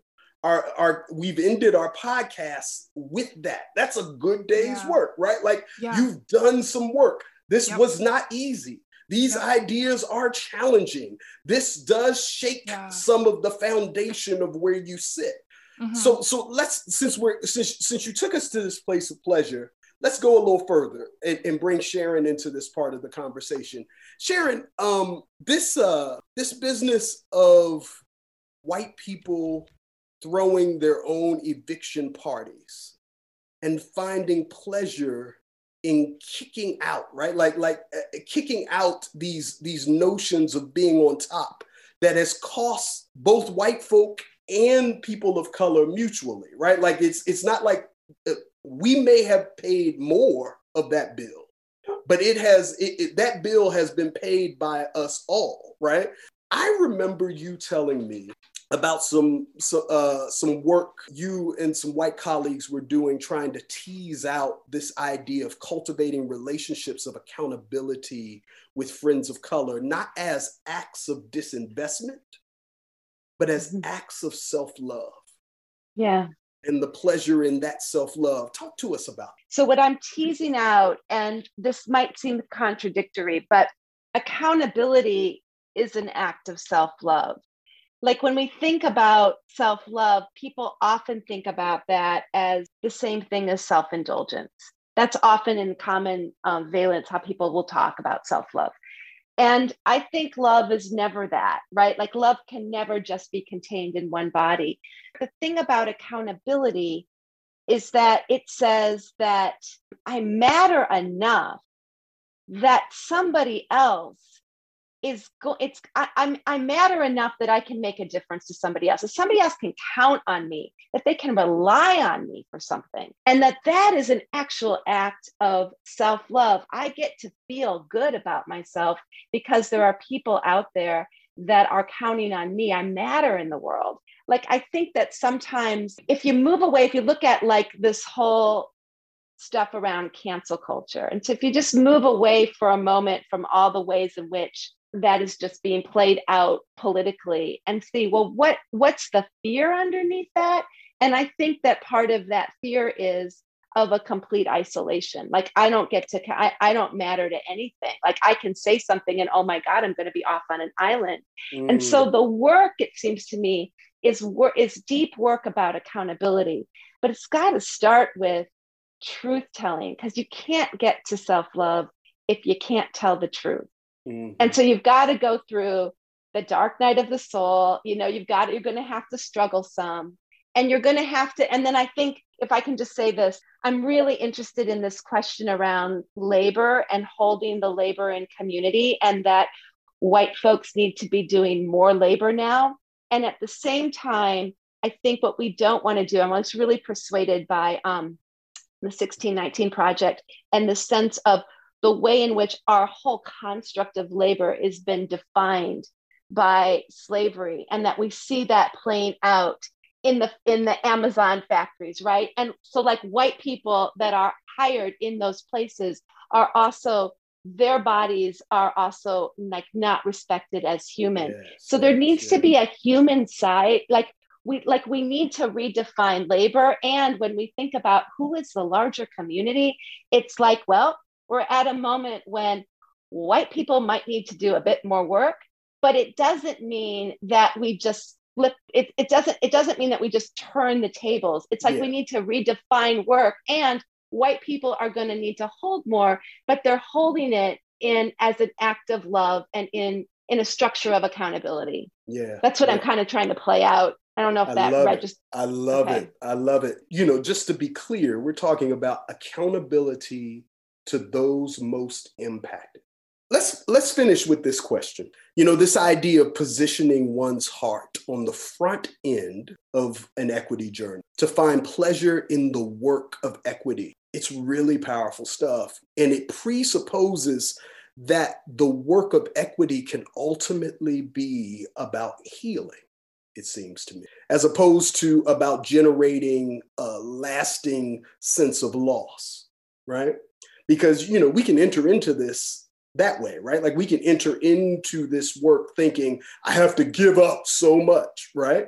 our our we've ended our podcast with that. That's a good day's Yeah. work, right? Like yeah you've done some work. This Yep. was not easy. These Yep. ideas are challenging. This does shake Yeah. some of the foundation of where you sit. Mhm. So so let's since we're since since you took us to this place of pleasure, let's go a little further and, and bring Sharon into this part of the conversation. Sharon, um, this uh this business of white people throwing their own eviction parties and finding pleasure in kicking out right? Like like uh, kicking out these these notions of being on top that has cost both white folk and people of color mutually right? Like it's it's not like uh, we may have paid more of that bill but it has it, it- that bill has been paid by us all right? I remember you telling me about some so, uh, some work you and some white colleagues were doing trying to tease out this idea of cultivating relationships of accountability with friends of color not as acts of disinvestment but as Mhm. acts of self-love Yeah. and the pleasure in that self-love talk to us about it. So, what I'm teasing out, and this might seem contradictory, but accountability is an act of self love. Like when we think about self love, people often think about that as the same thing as self indulgence. That's often in common um, valence how people will talk about self love. And I think love is never that, right? Like love can never just be contained in one body. The thing about accountability is that it says that I matter enough that somebody else is go it's I, I'm I matter enough that I can make a difference to somebody else. If somebody else can count on me, that they can rely on me for something, and that that is an actual act of self-love. I get to feel good about myself because there are people out there that are counting on me. I matter in the world. Like I think that sometimes if you move away, if you look at like this whole stuff around cancel culture. And so if you just move away for a moment from all the ways in which that is just being played out politically and see well what what's the fear underneath that? And i think that part of that fear is of a complete isolation. Like i don't get to I, I don't matter to anything. Like i can say something and oh my god i'm going to be off on an island. Mm. and so mm. the work it seems to me is work is deep work about accountability. But it's got to start with truth telling because you can't get to self love if you can't tell the truth Mm-hmm. And so you've got to go through the dark night of the soul. You know, you've got, you're going to have to struggle some. And you're going to have to, and then I think if I can just say this, I'm really interested in this question around labor and holding the labor in community, and that white folks need to be doing more labor now. And at the same time, I think what we don't want to do, I'm always really persuaded by um, the 1619 Project and the sense of the way in which our whole construct of labor has been defined by slavery and that we see that playing out in the in the amazon factories right? And so like white people that are hired in those places are also their bodies are also like not respected as human. Yes, so there needs yes. to be a human side like we like we need to redefine labor. And when we think about who is the larger community it's like well we're at a moment when white people might need to do a bit more work, but it doesn't mean that we just flip it, it doesn't it doesn't mean that we just turn the tables. It's like yeah. we need to redefine work and white people are going to need to hold more, but they're holding it in as an act of love and in in a structure of accountability. Yeah. That's what yeah. I'm kind of trying to play out. I don't know if I that just I love okay. it. I love it. You know, just to be clear, we're talking about accountability to those most impacted. Let's let's finish with this question. You know, this idea of positioning one's heart on the front end of an equity journey to find pleasure in the work of equity. It's really powerful stuff and it presupposes that the work of equity can ultimately be about healing it seems to me, as opposed to about generating a lasting sense of loss, right? Because you know we can enter into this that way right? Like we can enter into this work thinking i have to give up so much right?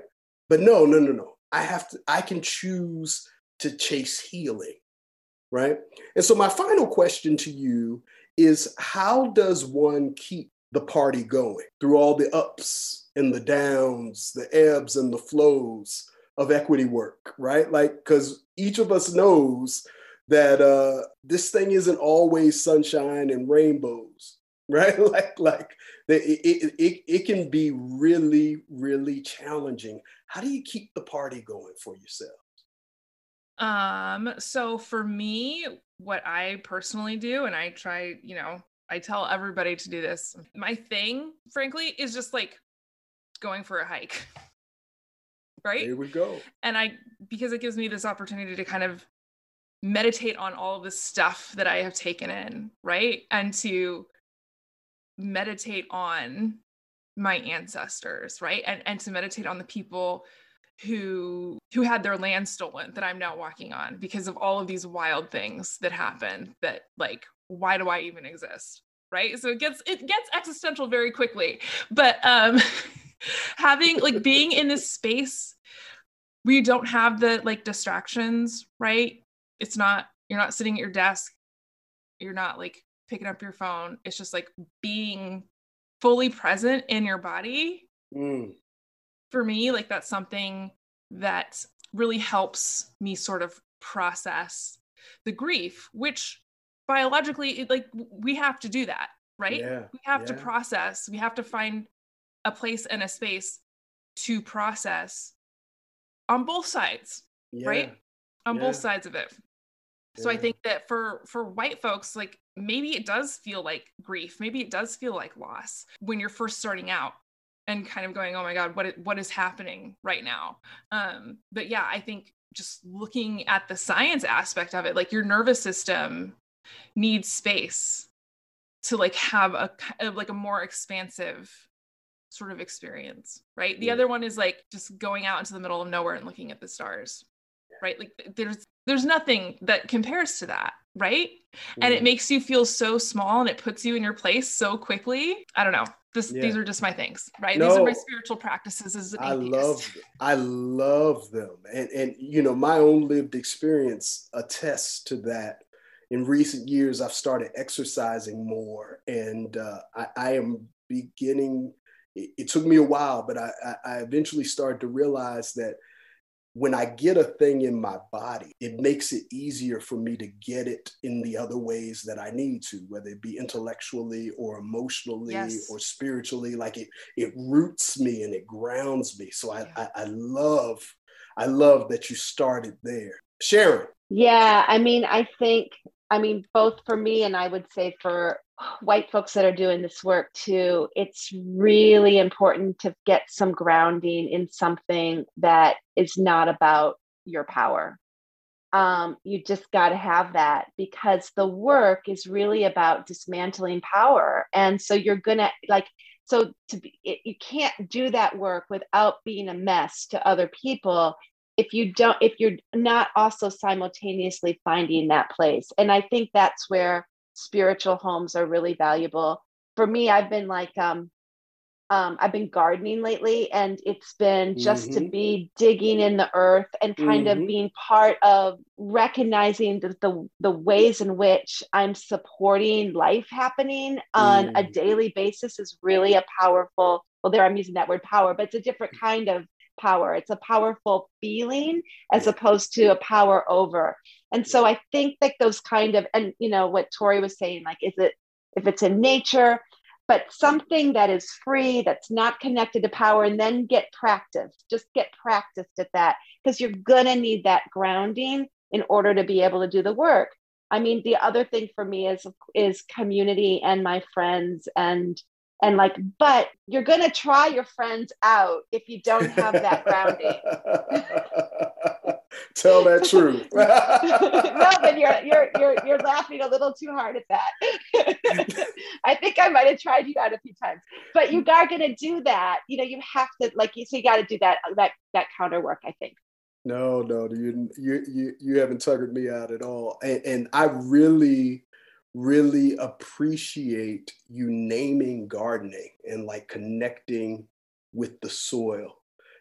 But no no no no. I have to i can choose to chase healing right? And so my final question to you is how does one keep the party going through all the ups and the downs the ebbs and the flows of equity work right? Like because each of us knows that uh, this thing isn't always sunshine and rainbows, right? like like it, it, it, it can be really, really challenging. How do you keep the party going for yourself? Um, so for me, what I personally do, and I try, you know, I tell everybody to do this. My thing, frankly, is just like going for a hike. Right? Here we go. And I because it gives me this opportunity to kind of meditate on all the stuff that I have taken in, right? And to meditate on my ancestors, right? And and to meditate on the people who who had their land stolen that I'm now walking on because of all of these wild things that happened that like why do I even exist? Right? So it gets it gets existential very quickly. But um having like being in this space where you don't have the like distractions, right? It's not you're not sitting at your desk. You're not like picking up your phone. It's just like being fully present in your body. Mm. for me like that's something that really helps me sort of process the grief which biologically like we have to do that right? Yeah, we have yeah. to process. We have to find a place and a space to process on both sides yeah, right on both sides of it So I think that for for white folks, like maybe it does feel like grief, maybe it does feel like loss when you're first starting out and kind of going, oh my God, what is, what is happening right now? Um, but yeah, I think just looking at the science aspect of it, like your nervous system needs space to like have a like a more expansive sort of experience, right? The yeah. other one is like just going out into the middle of nowhere and looking at the stars, right? Like there's there's nothing that compares to that, right? And it mm. makes you feel so small and it puts you in your place so quickly. I don't know. This, yeah. These are just my things, right? No, these are my spiritual practices as an I love, I love them, and and you know my own lived experience attests to that. In recent years, I've started exercising more, and uh, I, I am beginning it, it took me a while, but I, I, eventually started to realize that when I get a thing in my body, it makes it easier for me to get it in the other ways that I need to, whether it be intellectually or emotionally yes. or spiritually. Like it, it roots me and it grounds me. So I, I, I love, I love that you started there. Sharon. Yeah, I mean, I think, I mean, both for me and I would say for white folks that are doing this work too, it's really important to get some grounding in something that is not about your power. Um, you just got to have that because the work is really about dismantling power. And so you're going to like, so to be, it, you can't do that work without being a mess to other people if you don't if you're not also simultaneously finding that place and i think that's where spiritual homes are really valuable. For me, I've been like, um, um, I've been gardening lately, and it's been just mm-hmm. to be digging in the earth and kind mm-hmm. of being part of recognizing the, the, the ways in which I'm supporting life happening on mm. a daily basis is really a powerful. Well, there I'm using that word power, but it's a different kind of power. It's a powerful feeling as opposed to a power over. And so I think that those kind of, and you know, what Tori was saying, like, is it, if it's in nature, but something that is free, that's not connected to power, and then get practice, just get practiced at that, because you're gonna need that grounding in order to be able to do the work. I mean, the other thing for me is is community and my friends and and like but you're going to try your friends out if you don't have that grounding. Tell that truth. No but you're you're you're you're laughing a little too hard at that. I think i might have tried you out a few times but you are going to do that. You know you have to like you so you got to do that that that counter work i think. No no you you you, you haven't tuckered me out at all. And, and i really really appreciate you naming gardening and like connecting with the soil.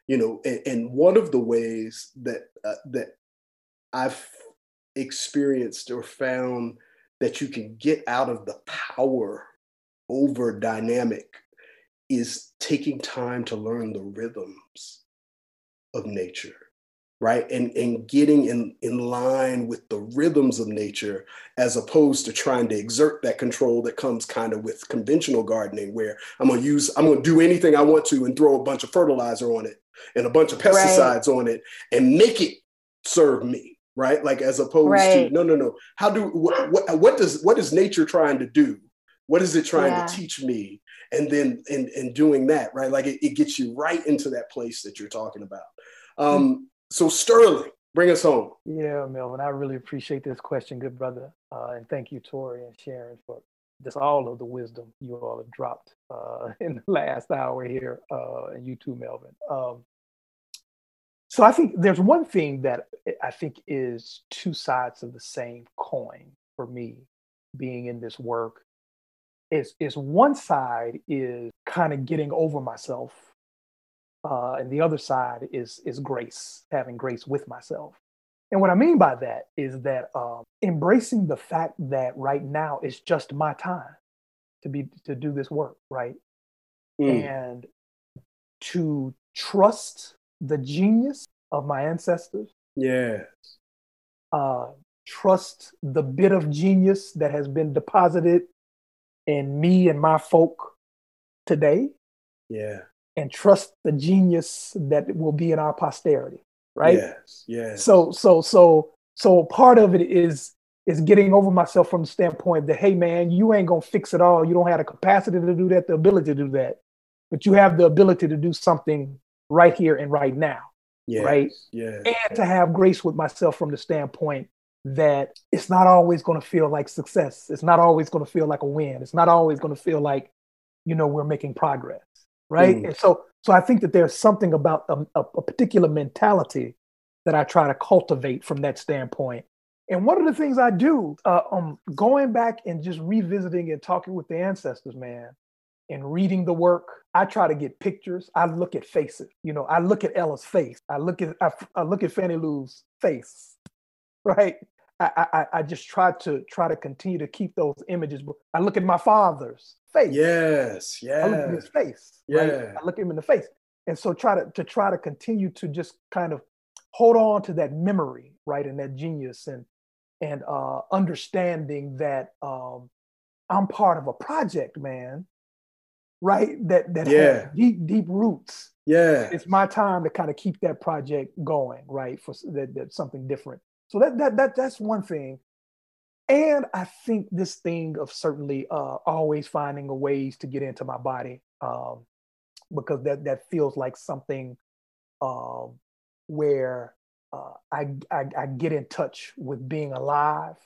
You know and, and one of the ways that uh, that i've experienced or found that you can get out of the power over dynamic is taking time to learn the rhythms of nature right? And and getting in in line with the rhythms of nature as opposed to trying to exert that control that comes kind of with conventional gardening where i'm going to use i'm going to do anything i want to and throw a bunch of fertilizer on it and a bunch of pesticides right. on it and make it serve me right? Like as opposed right. to no no no. How do what, what, what does what is nature trying to do? What is it trying yeah. to teach me? And then and in doing that right? Like it, it gets you right into that place that you're talking about. Um, so Sterling, bring us home. Yeah, Melvin, I really appreciate this question, good brother, uh, and thank you, Tori and Sharon, for just all of the wisdom you all have dropped uh, in the last hour here, uh, and you too, Melvin. Um, so I think there's one thing that I think is two sides of the same coin for me, being in this work. Is is one side is kind of getting over myself uh, and the other side is is grace, having grace with myself. And what I mean by that is that um, embracing the fact that right now it's just my time to be to do this work, right? Mm. And to trust the genius of my ancestors. Yes. Uh, trust the bit of genius that has been deposited in me and my folk today. Yeah and trust the genius that will be in our posterity right yes yes so so so so part of it is is getting over myself from the standpoint that, hey man, you ain't gonna fix it all. You don't have the capacity to do that, the ability to do that, but you have the ability to do something right here and right now. Yes, right? Yeah. And to have grace with myself from the standpoint that it's not always going to feel like success. It's not always going to feel like a win. It's not always going to feel like, you know, we're making progress. Right. Mm. And so, so I think that there's something about a, a, particular mentality that I try to cultivate from that standpoint. And one of the things I do, uh, um, going back and just revisiting and talking with the ancestors, man, and reading the work, I try to get pictures. I look at faces. You know, I look at Ella's face. I look at I, I look at Fannie Lou's face, right? I, I I just try to try to continue to keep those images. I look at my father's face. Yes, yeah. I look at his face. Yeah. Right? I look him in the face, and so try to to try to continue to just kind of hold on to that memory, right, and that genius, and and uh, understanding that um, I'm part of a project, man right? That that yeah. has deep deep roots. Yeah, it's my time to kind of keep that project going, right? For that, that's something different. So that that that that's one thing. And I think this thing of certainly uh, always finding a ways to get into my body, um, because that that feels like something um, where uh, I, I I get in touch with being alive.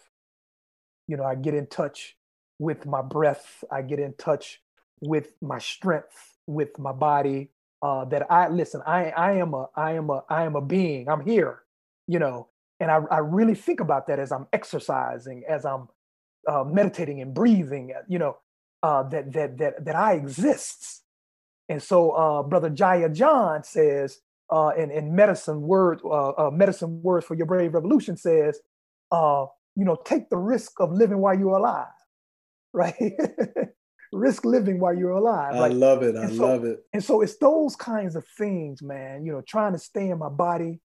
You know, I get in touch with my breath. I get in touch with my strength, with my body. Uh, that I listen. I I am a I am a I am a being. I'm here. You know, and I I really think about that as I'm exercising, as I'm uh, meditating and breathing. Uh, you know, uh, that that that that I exist. And so, uh, Brother Jaiya John says uh, in in medicine word uh, uh, medicine words for your brave revolution says, uh, you know, take the risk of living while you're alive, right? risk living while you're alive. I love it. I so, love it. And so it's those kinds of things, man. You know, trying to stay in my body,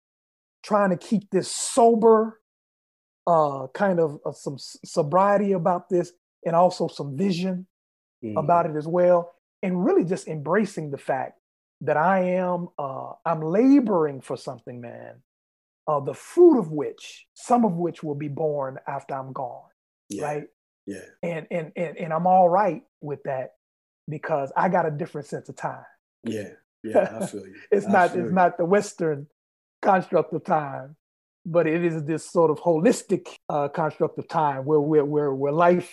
trying to keep this sober, uh, kind of uh, some sobriety about this, and also some vision mm. about it as well, and really just embracing the fact that I am, uh, I'm laboring for something, man. Uh, the fruit of which, some of which will be born after I'm gone, yeah. right? Yeah. And and and and I'm all right with that because I got a different sense of time. Yeah. Yeah, I feel you. it's I not it's you. not the Western construct of time, but it is this sort of holistic uh, construct of time where where where where life,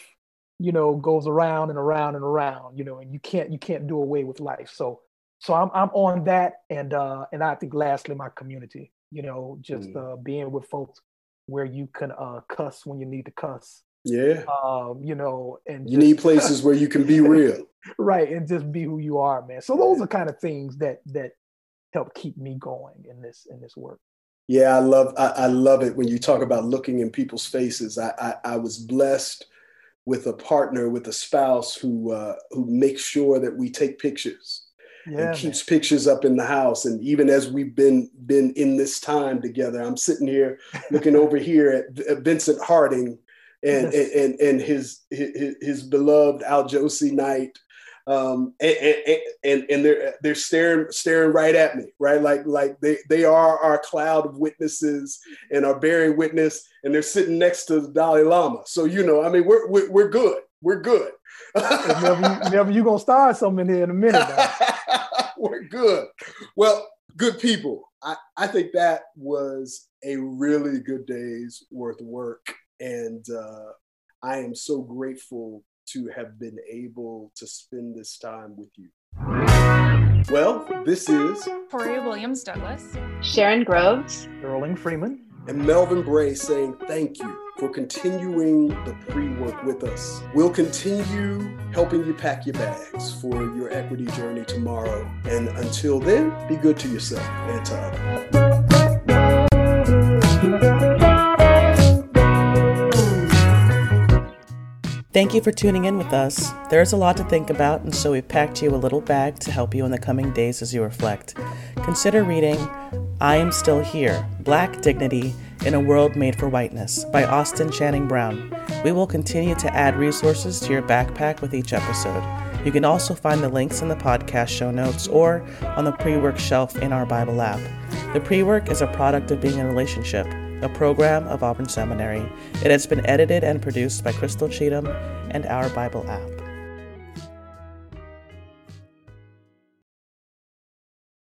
you know, goes around and around and around, you know, and you can't you can't do away with life. So so I'm I'm on that, and uh, and I think lastly my community, you know, just mm. uh, being with folks where you can uh, cuss when you need to cuss, yeah. Um, you know, and you just, need places where you can be real. right. And just be who you are, man. So those are kind of things that that help keep me going in this in this work. Yeah, I love I, I love it when you talk about looking in people's faces. I, I, I was blessed with a partner, with a spouse who uh, who makes sure that we take pictures. Yeah, and keeps man. pictures up in the house. And even as we've been been in this time together, I'm sitting here looking over here at Vincent Harding, and yes. and, and his, his his beloved Aljosi Knight. Um, and, and, and, and they're they're staring staring right at me, right? Like like they they are our cloud of witnesses and are bearing witness, and they're sitting next to the Dalai Lama. So you know, I mean, we're we're, we're good. We're good. never, you, never you gonna start something here in a minute. we're good. Well, good people. I, I think that was a really good day's worth of work. And uh, I am so grateful to have been able to spend this time with you. Well, this is Tori Williams Douglas, Sharon Groves, Sterling Freeman, and Melvin Bray saying thank you for continuing the pre work with us. We'll continue helping you pack your bags for your equity journey tomorrow. And until then, be good to yourself and to others. Thank you for tuning in with us. There's a lot to think about, and so we've packed you a little bag to help you in the coming days as you reflect. Consider reading I Am Still Here Black Dignity in a World Made for Whiteness by Austin Channing Brown. We will continue to add resources to your backpack with each episode. You can also find the links in the podcast show notes or on the pre work shelf in our Bible app. The pre work is a product of being in a relationship a program of Auburn Seminary. It has been edited and produced by Crystal Cheatham and Our Bible app.